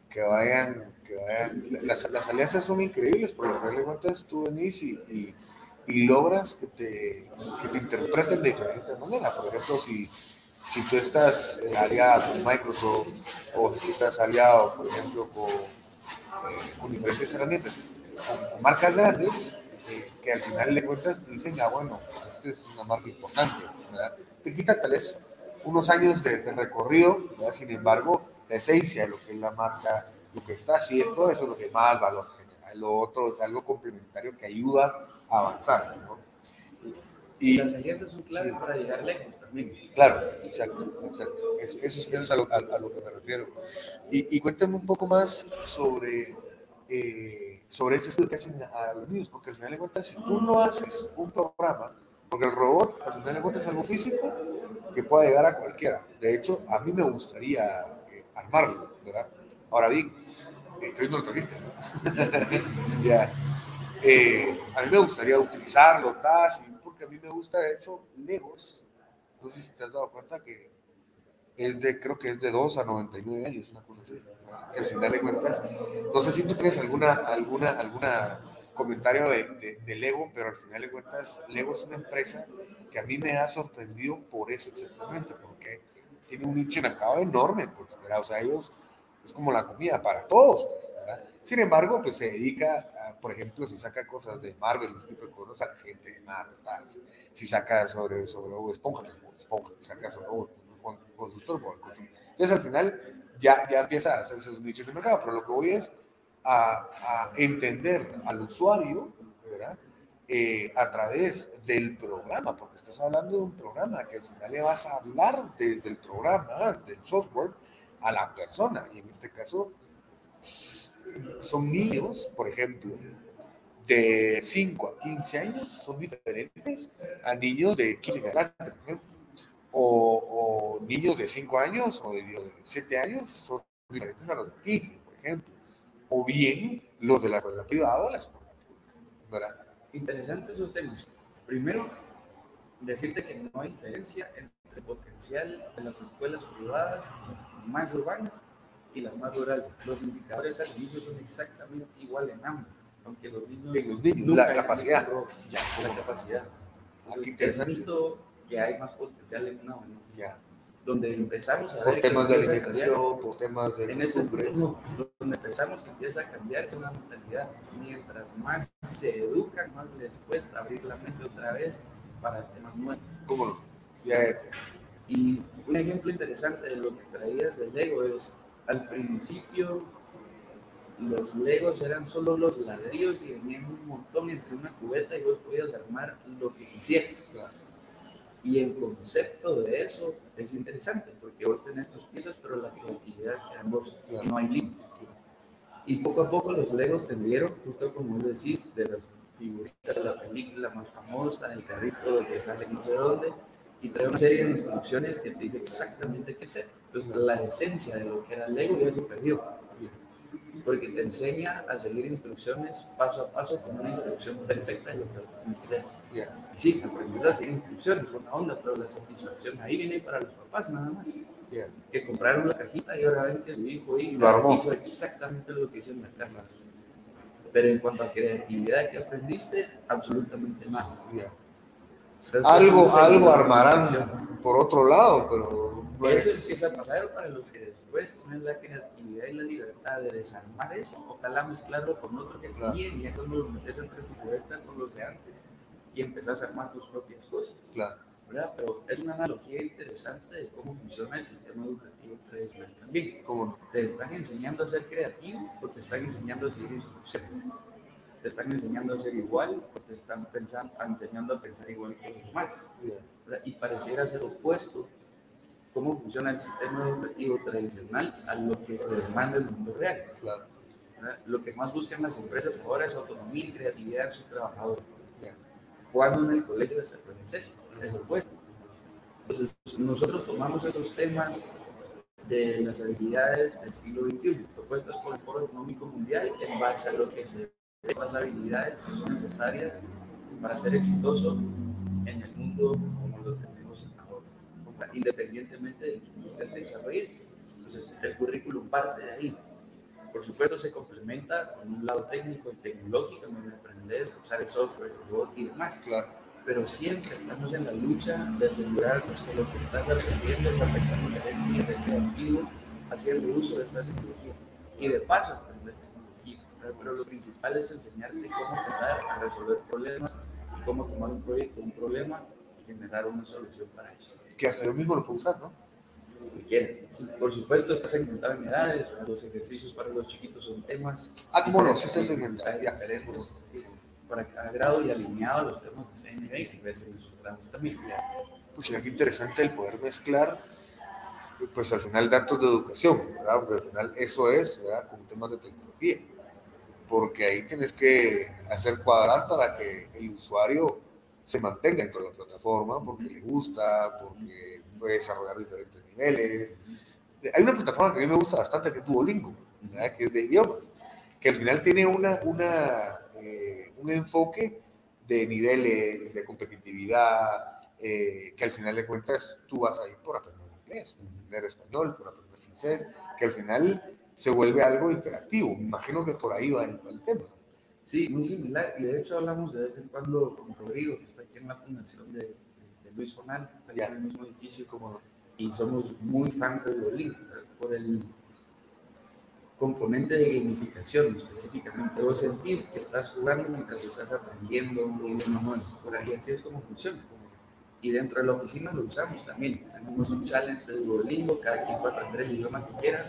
que vayan, que vayan. Las, las alianzas son increíbles porque al final de cuentas tú venís y, y, y logras que te, que te interpreten de diferentes maneras. Por ejemplo, si, si tú estás aliado con Microsoft o si estás aliado, por ejemplo, con, eh, con diferentes herramientas, con marcas grandes, que al final de cuentas te dicen, ah, bueno, esto es una marca importante, ¿verdad? Te quita tal vez unos años de, de recorrido, ¿verdad? sin embargo, la esencia de lo que es la marca, lo que está haciendo, eso es lo que más valor genera. Lo otro es algo complementario que ayuda a avanzar, ¿no? Y las alianzas son clave para llegar lejos también. Claro, exacto, exacto. Es- eso, es- eso es a lo, a- a lo que me refiero. Y, y cuéntame un poco más sobre, eh, sobre ese estudio que hacen a los niños, porque al final de cuentas, si tú no haces un programa, porque el robot al final de cuentas es algo físico que pueda llegar a cualquiera. De hecho, a mí me gustaría eh, armarlo, ¿verdad? Ahora bien, eh, que hoy no. Sí. *laughs* Eh, a mí me gustaría utilizarlo, tas, y porque a mí me gusta, de hecho, Legos. No sé si te has dado cuenta que es de, creo que es de 2 a 99 años, una cosa así. Que al final de cuentas, no sé si tú tienes alguna, alguna, alguna comentario de, de, Lego, pero al final de cuentas, Lego es una empresa que a mí me ha sorprendido por eso exactamente, porque tiene un nicho de mercado enorme, pues, ¿verdad? O sea, ellos es como la comida para todos, pues, ¿verdad? Sin embargo, pues se dedica, a, por ejemplo, si saca cosas de Marvel, ese tipo de cosas, a la gente de Marvel, tal. Si, saca sobre, sobre Bob Esponja, pues Bob Esponja, si saca sobre Bob, con, con sus turbos, sus- Entonces, al final, ya, ya empieza a hacerse esos nichos de mercado, pero lo que voy es a, a entender al usuario, ¿verdad? Eh, a través del programa, porque estás hablando de un programa que al final le vas a hablar desde el programa, del software, a la persona. Y en este caso, son niños, por ejemplo, de 5 a 15 años, son diferentes a niños de 15 en adelante. O, o niños de 5 años o de 7 años son diferentes a los de 15, por ejemplo. O bien los de la escuela privada o la escuela pública. Interesantes esos temas. Primero, decirte que no hay diferencia entre el potencial de las escuelas privadas, las más urbanas y las más rurales. Los indicadores al inicio son exactamente igual en ambas, aunque los niños... En los niños, la capacidad. Ya, la capacidad. Entonces, es mito que hay más potencial en una o en otra. Ya. Donde empezamos a Por temas de alimentación, por temas de En este costumbres. punto, no, donde empezamos que empieza a cambiarse una mentalidad. Mientras más se educan, más les cuesta abrir la mente otra vez para temas nuevos. ¿Cómo? Ya, Y un ejemplo interesante de lo que traías del Lego es, al principio los Legos eran solo los ladrillos y venían un montón entre una cubeta y vos podías armar lo que quisieras. claro. Y el concepto de eso es interesante, porque vos tenés tus piezas, pero la creatividad en vos, Claro. no hay límites. Y poco a poco los Legos tendieron, justo como vos decís, de las figuritas de la película más famosa, el carrito del que sale no sé dónde, y trae una serie de instrucciones que te dice exactamente qué hacer. Entonces, la esencia de lo que era el Lego ya se perdió, porque te enseña a seguir instrucciones paso a paso con una instrucción perfecta de lo que tenés que hacer. Ya, Y sí, aprendes a seguir instrucciones, buena onda, pero la satisfacción ahí viene para los papás nada más. ya. Que compraron la cajita y ahora ven que su hijo y Lo hizo exactamente lo que hizo en la caja. Pero en cuanto a creatividad que aprendiste, absolutamente nada. ya. Entonces, Algo, algo una armarán por otro lado, pero no Eso es. empieza a pasar para los que después tienen la creatividad y la libertad de desarmar eso, ojalá mezclarlo con otro que Claro. también, ya cuando lo metes entre tu cubeta con los de antes y empezás a armar tus propias cosas. Claro, ¿verdad? Pero es una analogía interesante de cómo funciona el sistema educativo tradicional también. ¿cómo? Te están enseñando a ser creativo o te están enseñando a seguir instrucciones. Te están enseñando a ser igual o te están pensando, enseñando a pensar igual que los demás. Y pareciera ser opuesto cómo funciona el sistema educativo tradicional a lo que se demanda en el mundo real. claro. Lo que más buscan las empresas ahora es autonomía y creatividad en sus trabajadores. cuando en el colegio se aprende eso, es opuesto. Entonces, nosotros tomamos esos temas de las habilidades del siglo XXI, propuestas por el Foro Económico Mundial, en base a lo que se las habilidades que son necesarias para ser exitoso en el mundo como lo tenemos ahora, independientemente de que usted te desarrolle. Entonces, el currículum parte de ahí. Por supuesto, se complementa con un lado técnico y tecnológico, donde aprendes a usar el software, el robot y demás. Claro, Pero siempre estamos en la lucha de asegurarnos que lo que estás aprendiendo es a y a ser creativo haciendo uso de esta tecnología. Y de paso, aprendes tecnología. pero lo principal es enseñarte cómo empezar a resolver problemas y cómo tomar un proyecto, un problema y generar una solución para eso. Que hasta yo mismo lo puedo usar, ¿no? Sí, por supuesto, está segmentado en edades, los ejercicios para los chiquitos son temas. Ah, ¿cómo no? Sí, está segmentado. Ya. Diferentes, sí, para cada grado y alineado a los temas de CNB que ves en esos grados también. Pues qué interesante el poder mezclar, pues al final datos de educación, ¿verdad? Porque al final eso es, ¿verdad? Con temas de tecnología. Porque ahí tienes que hacer cuadrar para que el usuario se mantenga dentro de la plataforma, porque le gusta, porque puede desarrollar diferentes niveles. Hay una plataforma que a mí me gusta bastante que es Duolingo, ¿verdad? que es de idiomas, que al final tiene una, una, eh, un enfoque de niveles, de competitividad, eh, que al final de cuentas tú vas a ir por aprender inglés, por aprender español, por aprender francés, que al final se vuelve algo interactivo. Me imagino que por ahí va el, va el tema. Sí, muy similar. Y de hecho hablamos de vez en cuando con Rodrigo, que está aquí en la fundación de, de Luis Fonal, que está aquí Ya. en el mismo edificio, como, y somos muy fans de ¿verdad? por el componente de gamificación específicamente. Vos sentís que estás jugando mientras estás aprendiendo idioma nuevo. Por ahí así es como funciona. Y dentro de la oficina lo usamos también. Tenemos un challenge de Duolingo, cada quien puede aprender el idioma que quiera.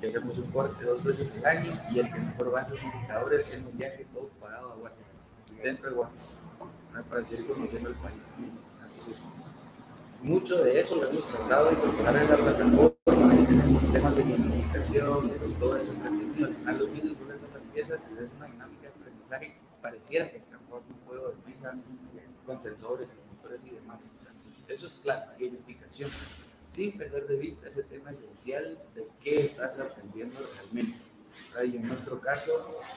Y hacemos un corte dos veces al año y el que mejor va a sus indicadores tiene un viaje todo pagado a Guatemala, dentro de Guatemala, para seguir conociendo el país también. Entonces, mucho de eso lo hemos tratado de incorporar en la plataforma, tenemos temas de gamificación, pues todo ese entretenido. Final los niños vuelven a las piezas y es una dinámica de aprendizaje, pareciera que es mejor un juego de mesa con sensores y motores y demás. Eso es claro, gamificación, sin perder de vista ese tema esencial de qué estás aprendiendo realmente. Y en nuestro caso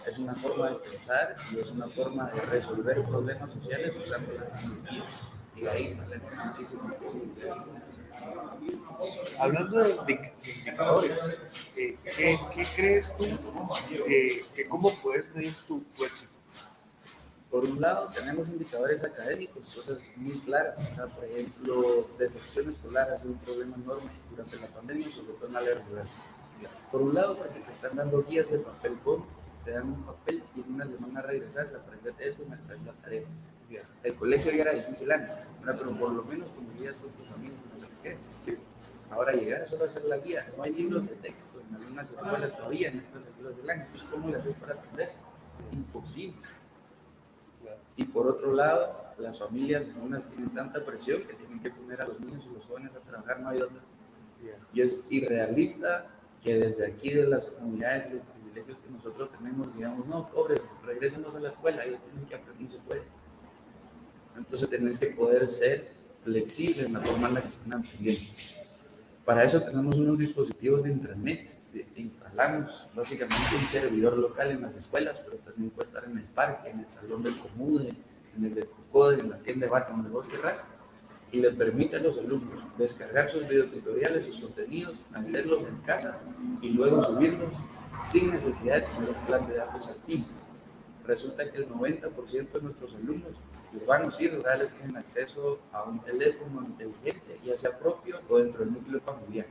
es una forma de pensar y es una forma de resolver problemas sociales usando la tecnología. Y de ahí salen muchísimas posibilidades. Hablando de, indicadores, eh, ¿qué, crees tú que cómo puedes medir tu, tu éxito? Por un lado, tenemos indicadores académicos, cosas muy claras. ¿verdad? Por ejemplo, deserción escolar ha sido un problema enorme durante la pandemia, sobre todo en áreas rurales. Por un lado, porque te están dando guías de papel bond, te dan un papel y en una semana regresas, aprendete eso y me traes la tarea. El colegio ya era difícil antes, ¿verdad? pero por lo menos convivías con tus amigos, no sé qué. Sí. Ahora llegar solo a hacer la guía, no hay libros de texto en algunas escuelas todavía, en estas escuelas del año. ¿cómo le haces para aprender? Imposible. Y por otro lado, las familias en unas tienen tanta presión que tienen que poner a los niños y los jóvenes a trabajar, no hay otra. Y es irrealista que desde aquí, de las comunidades y los privilegios que nosotros tenemos, digamos, no, pobres, regresenos a la escuela, ellos tienen que aprender, no se. Entonces tenés que poder ser flexible en la forma en la que están aprendiendo. Para eso tenemos unos dispositivos de internet. De- Instalamos básicamente un servidor local en las escuelas, pero también puede estar en el parque, en el salón del Comude, en el del Cocode, en la tienda de Bata, donde vos querrás, y le permite a los alumnos descargar sus videotutoriales, sus contenidos, hacerlos en casa y luego subirlos sin necesidad de tener un plan de datos activo. Resulta que el 90% de nuestros alumnos urbanos y rurales tienen acceso a un teléfono inteligente, ya sea propio o dentro del núcleo familiar.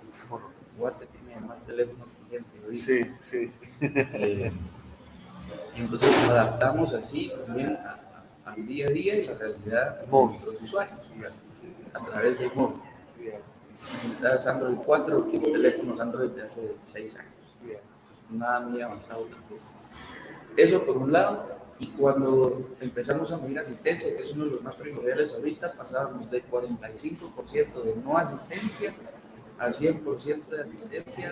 Guate tiene más teléfonos que gente hoy. sí, sí. Eh, entonces nos adaptamos así también a- a- al día a día y la realidad de Móvil. nuestros usuarios a través del móvil. Necesitas Android 4, que es teléfonos Android de hace 6 años. Nada muy avanzado tampoco. Eso por un lado, y cuando empezamos a medir asistencia, que es uno de los más primordiales ahorita, pasábamos de 45% de no asistencia a 100% de asistencia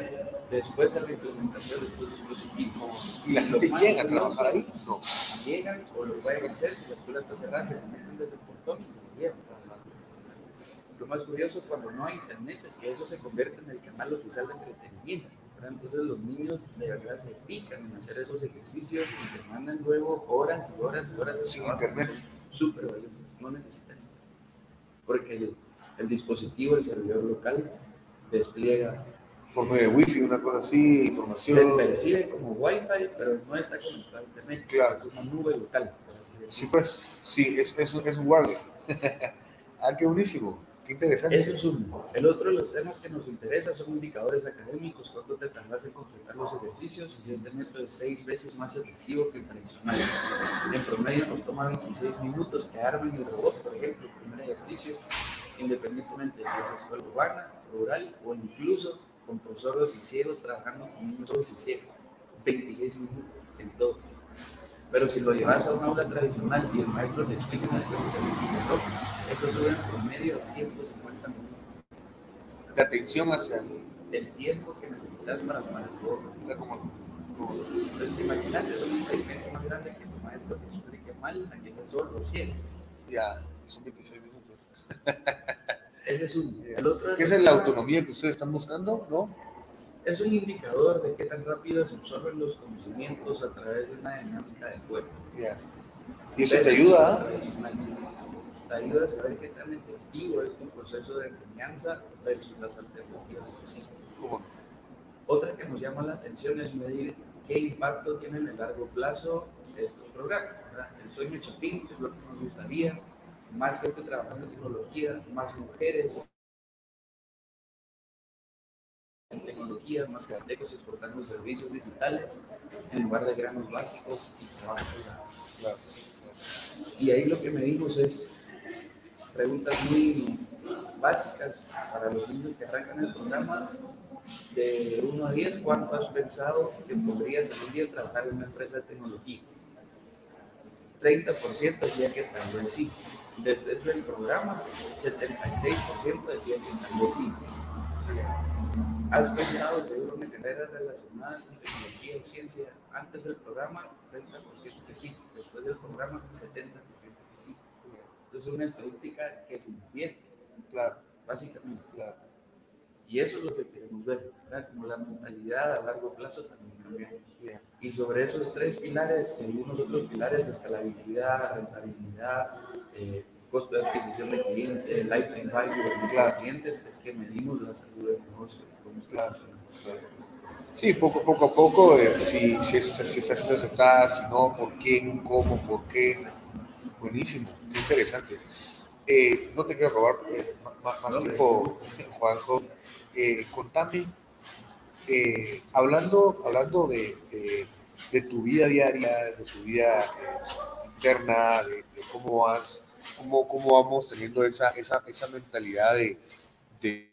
después de la implementación de estos dispositivos. ¿Y la gente llega a trabajar ahí? No. Llegan o lo pueden hacer, si la escuela está cerrada, se meten desde el portón y se lo llevan. Lo más curioso cuando no hay internet es que eso se convierte en el canal oficial de entretenimiento. ¿verdad? Entonces los niños de verdad se pican en hacer esos ejercicios y te mandan luego horas y horas y horas de Sin internet. Súper valiosos, no necesitan. Porque el, el dispositivo, el servidor local, despliega, Por medio de wifi, una cosa así, se información. percibe como wifi, pero no está conectado a internet. Claro. Es una nube local. Sí, pues, sí, es, es, un- es un wireless. *laughs* ah, qué buenísimo. Qué interesante. Eso es uno. El otro de los temas que nos interesa son indicadores académicos, cuánto te tardas en completar los ejercicios y este método es seis veces más efectivo que el tradicional. En promedio nos toma 26 minutos que armen el robot, por ejemplo, el primer ejercicio, independientemente si es escuela urbana, rural o incluso con profesores y ciegos trabajando con niños sordos y ciegos. 26 minutos en todo. Pero si lo llevas a una aula tradicional y el maestro te explica en el pizarrón, eso sube en promedio a 150 minutos. De atención hacia el... El tiempo que necesitas para tomar el juego. Como, como, Entonces, imagínate, es un impedimento más grande que tu maestro te explique mal a que sea solo o ciego. ya, son 26 minutos. *laughs* Ese es uno. El otro ¿Qué es la autonomía que ustedes están buscando? ¿No? Es un indicador de qué tan rápido se absorben los conocimientos a través de una dinámica del juego. Ya. Y eso te ayuda. Te ayuda a saber qué tan efectivo es tu proceso de enseñanza versus las alternativas que existen. ¿Cómo? Otra que nos llama la atención es medir qué impacto tienen en el largo plazo estos programas. ¿verdad? El sueño Chapín es lo que nos gustaría, más gente trabajando en tecnología, más mujeres en tecnología, más catecos exportando servicios digitales en lugar de granos básicos y trabajo pesado. Claro. Y ahí lo que medimos es preguntas muy básicas para los niños que arrancan el programa. De 1 a 10, ¿cuánto has pensado que podrías algún día trabajar en una empresa de tecnología? 30% decía que tal vez sí. Después del programa, 76% decía que tal vez sí. ¿Has pensado seguro en carreras relacionadas con tecnología o ciencia antes del programa? 30% que sí. Después del programa, 70% que sí. Entonces, una estadística que se invierte, Claro, básicamente. claro. Y eso es lo que queremos ver, ¿verdad? Como la mentalidad a largo plazo también cambia. Y sobre esos tres pilares y algunos otros pilares escalabilidad, rentabilidad, eh, costo de adquisición de cliente, lifetime value de nuestros Claro. clientes, es que medimos la salud del negocio, cómo está Claro. funcionando. Sí, poco, poco a poco, eh, si, si, es- si está siendo aceptada, si no, por quién, cómo, por qué. Buenísimo, qué interesante. Eh, no te quiero robar eh, más No, tiempo, *laughs* Juanjo. Contame, hablando, hablando de, de- de tu vida diaria, de tu vida interna, de, de cómo vas, cómo, cómo vamos teniendo esa, esa, esa mentalidad de, de,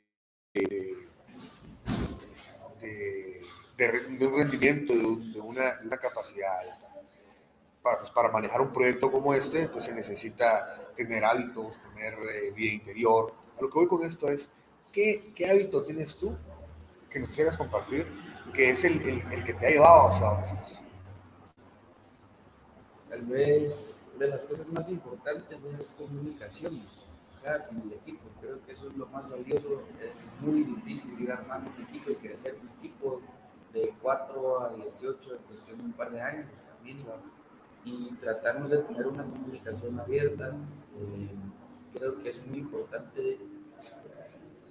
un rendimiento, de, un- de una, una capacidad alta. Para, pues, para manejar un proyecto como este, pues se necesita tener hábitos, tener eh, vida interior. A lo que voy con esto es, ¿qué, qué hábito tienes tú que nos quisieras compartir, que es el, el- el que te ha llevado hacia donde estás? Tal vez de las cosas más importantes es comunicación ¿verdad? con el equipo. Creo que eso es lo más valioso. Es muy difícil ir armando un equipo y crecer un equipo de 4 a 18 en un par de años también. Y tratarnos de tener una comunicación abierta. Eh, creo que es muy importante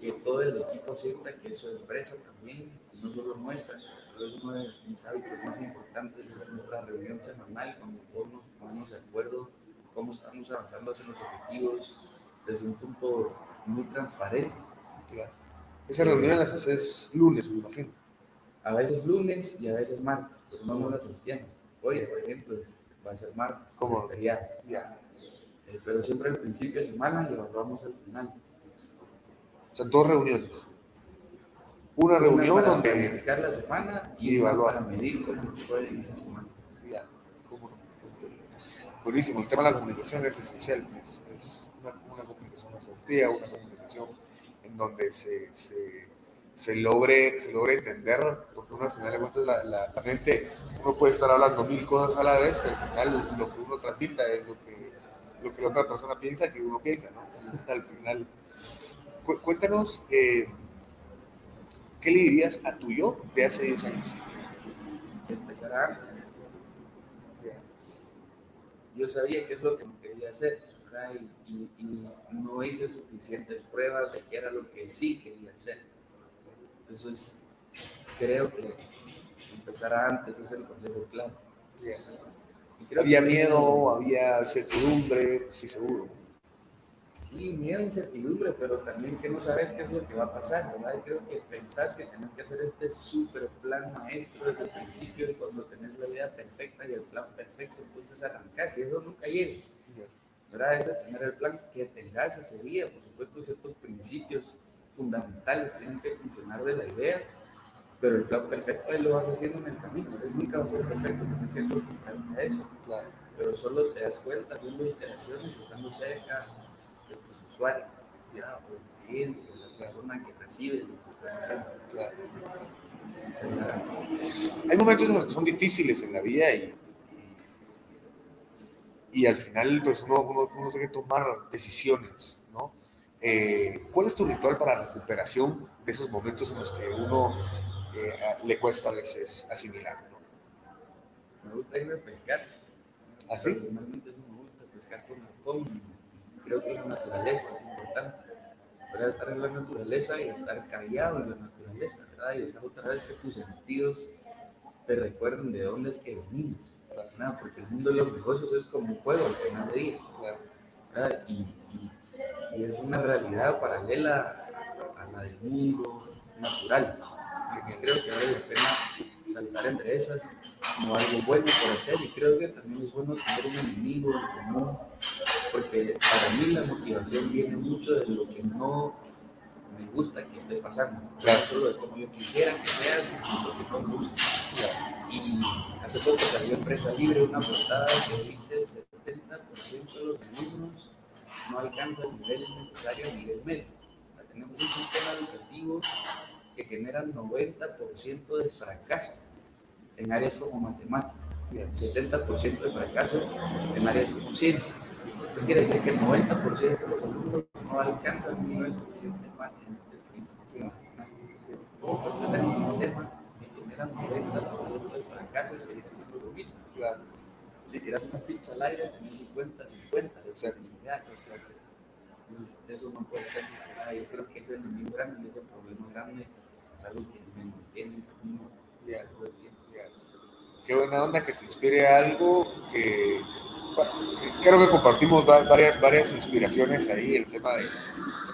que todo el equipo sienta que es su empresa también, no solo nuestra. Pero es uno de mis hábitos más importantes, es nuestra reunión semanal, cuando todos nos ponemos de acuerdo, cómo estamos avanzando hacia los objetivos desde un punto muy transparente. Claro. Esa reunión las haces lunes, me imagino. A veces lunes y a veces martes, pero no nos las entiendo. Hoy, por ejemplo, es- va a ser martes, ¿Cómo? como feriado. Ya. Eh, pero siempre al principio de semana y evaluamos al final. O sea, dos reuniones. Una reunión para donde... planificar la semana Y y, evaluar. para medir cómo fue en esa semana. Ya, cómo no. Buenísimo, el tema de la comunicación es esencial, es, es una, una comunicación asertiva, una comunicación en donde se, se, se logre, se logre entender, porque uno al final de cuentas la, la, la mente, uno puede estar hablando mil cosas a la vez, que al final lo que uno transmita es lo que, lo que la otra persona piensa que uno piensa, ¿no? al final. Cu- cuéntanos, eh, ¿qué le dirías a tu yo de hace 10 años? que empezara antes. Yo sabía qué es lo que me quería hacer. Y, y- y no hice suficientes pruebas de qué era lo que sí quería hacer. Entonces, creo que empezar antes es el consejo. Y creo Había que- miedo, había incertidumbre, sí, seguro. Sí, miedo, incertidumbre, pero también que no sabes qué es lo que va a pasar, ¿verdad? Y creo que pensás que tenés que hacer este súper plan maestro desde el principio y cuando tenés la vida perfecta y el plan perfecto, entonces arrancás y eso nunca llega. ¿Verdad? Es tener el plan que tengas ese día, por supuesto, ciertos principios fundamentales tienen que funcionar de la idea, pero el plan perfecto ahí lo vas haciendo en el camino, nunca va a ser perfecto, que acostumbrarte a eso. Claro. Pero solo te das cuenta haciendo iteraciones, estando cerca usuario, ¿ya? o el cliente, o la persona que recibe lo que estás haciendo. Claro. Hay momentos en los que son difíciles en la vida y, y, al final pues uno, uno, uno, tiene que tomar decisiones, ¿no? Eh, ¿Cuál es tu ritual para recuperación de esos momentos en los que uno eh, le cuesta a veces asimilar? ¿no? Me gusta irme a pescar. ¿Así? ¿Ah, Normalmente eso me gusta, pescar con, con creo que la naturaleza es importante. ¿verdad? Estar en la naturaleza y estar callado en la naturaleza, ¿verdad? Y dejar otra vez que tus sentidos te recuerden de dónde es que venimos, ¿verdad? Porque el mundo de los negocios es como un juego al final de día, ¿verdad? Y, y, es una realidad paralela a la del mundo natural. Entonces creo que vale la pena saltar entre esas como algo bueno por hacer y creo que también es bueno tener un enemigo en común porque para mí la motivación viene mucho de lo que no me gusta que esté pasando, claro. no solo de cómo yo quisiera que sea, sino lo que no me gusta. Y hace poco salió Empresa Libre una portada que dice 70% de los alumnos no alcanzan el nivel necesario a nivel medio. Tenemos un sistema educativo que genera 90% de fracaso en áreas como matemáticas, 70% de fracaso en áreas como ciencias esto quiere decir que el 90% de los alumnos no alcanzan un nivel suficiente en este país. Pues tener un sistema que genera 90% de fracaso y seguir haciendo lo mismo. Claro. Si tiras una ficha al aire, tenés 50, 50 de posibilidad. Entonces, eso no puede ser. Yo creo que ese enemigo grande y ese problema grande es algo que me mantiene en camino el. Qué buena onda que te inspire algo que creo que compartimos varias, varias inspiraciones ahí, el tema de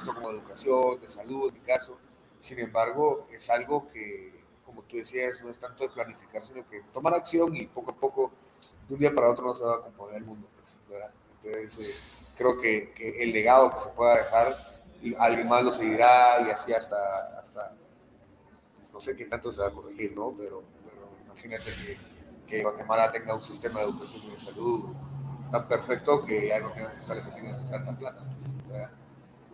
como educación, de salud, en mi caso. Sin embargo, es algo que, como tú decías, no es tanto de planificar, sino que tomar acción y poco a poco, de un día para otro, no se va a componer el mundo. Pues, Entonces, eh, creo que, el legado que se pueda dejar, alguien más lo seguirá y así hasta, hasta pues, no sé qué tanto se va a corregir, ¿no? Pero, imagínate que Guatemala tenga un sistema de educación y de salud tan perfecto que ya no tengan que estar metiendo tanta plata. Pues,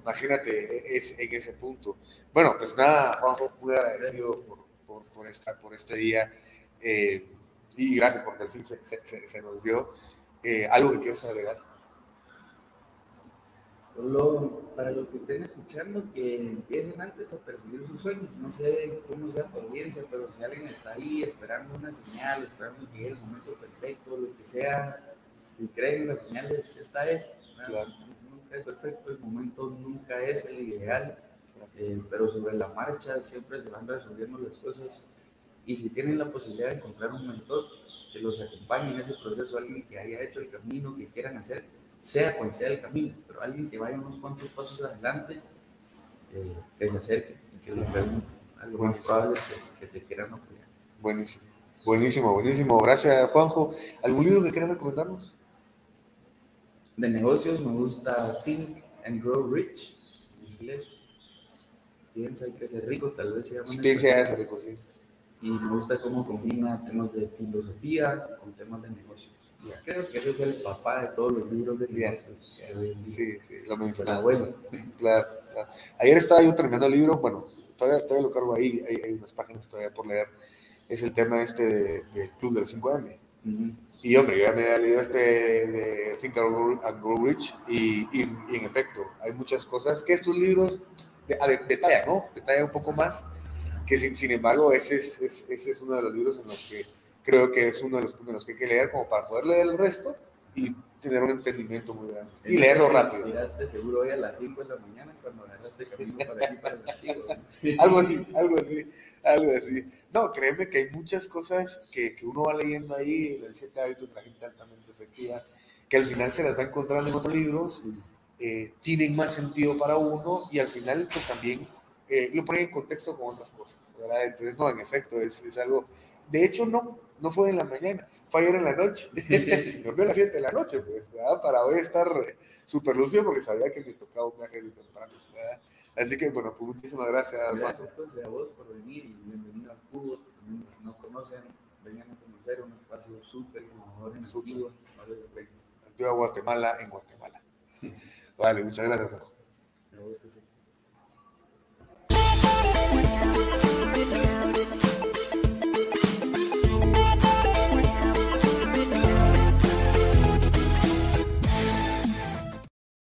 Imagínate es, en ese punto. Bueno, pues nada, Juanjo, muy agradecido por, por, por, esta, por este día eh, y gracias porque al fin se, se, se nos dio. Eh, ¿Algo que quieras agregar? Solo para los que estén escuchando, que empiecen antes a perseguir sus sueños. No sé cómo sea tu audiencia, pero si alguien está ahí esperando una señal, esperando que llegue el momento perfecto, lo que sea, si creen en las señales, esta es. Nunca es perfecto, el momento nunca es el ideal, eh, pero sobre la marcha siempre se van resolviendo las cosas. Y si tienen la posibilidad de encontrar un mentor que los acompañe en ese proceso, alguien que haya hecho el camino que quieran hacer, sea cual sea el camino, pero alguien que vaya unos cuantos pasos adelante, eh, que se acerque y que le pregunte. Algo más probable es que, te quieran apoyar. Buenísimo. Buenísimo, buenísimo. Gracias, Juanjo. ¿Algún libro que quieran recomendarnos? De negocios me gusta Think and Grow Rich, en inglés. Piensa y crece rico, tal vez sea. Piensa y rico, sí. Y me gusta cómo combina temas de filosofía con temas de negocios. Creo que ese es el papá de todos los libros de negocios. Sí, sí, lo mencionaba. Bueno. Claro, claro. Ayer estaba yo terminando el libro, bueno, todavía, todavía lo cargo ahí, hay, hay, unas páginas todavía por leer. Es el tema este del Club del 5M. Y hombre, yo ya me había leído este de Think and Grow Rich y, y, en efecto, hay muchas cosas que estos libros detallan, ¿no? Detallan un poco más, que sin, sin embargo ese es, ese es uno de los libros en los que creo que es uno de los puntos que hay que leer como para poder leer el resto y tener un entendimiento muy grande. Y leerlo rápido. Miraste seguro hoy a las 5 de la mañana cuando agarraste camino para aquí, para el *laughs* Algo así, algo así, algo así. No, créeme que hay muchas cosas que, que uno va leyendo ahí, el 7 hábitos de la gente altamente efectiva, que al final se las va encontrando en otros libros eh, tienen más sentido para uno y al final pues también eh, lo ponen en contexto con otras cosas, ¿verdad? Entonces, no, en efecto, es, es algo, de hecho no, no fue en la mañana, fue ayer en la noche, *laughs* dormí a las 7 de la noche, pues, ¿verdad? Para hoy estar súper lúcido porque sabía que me tocaba un viaje de temprano, ¿verdad? Así que, bueno, pues muchísimas gracias. Gracias, José, a vos por venir y bienvenido a Cubo. También, si no conocen, vengan a conocer un espacio súper innovador en Cuba. Antigua Guatemala en Guatemala. *laughs* Vale, muchas gracias, Jorge. A vos, José.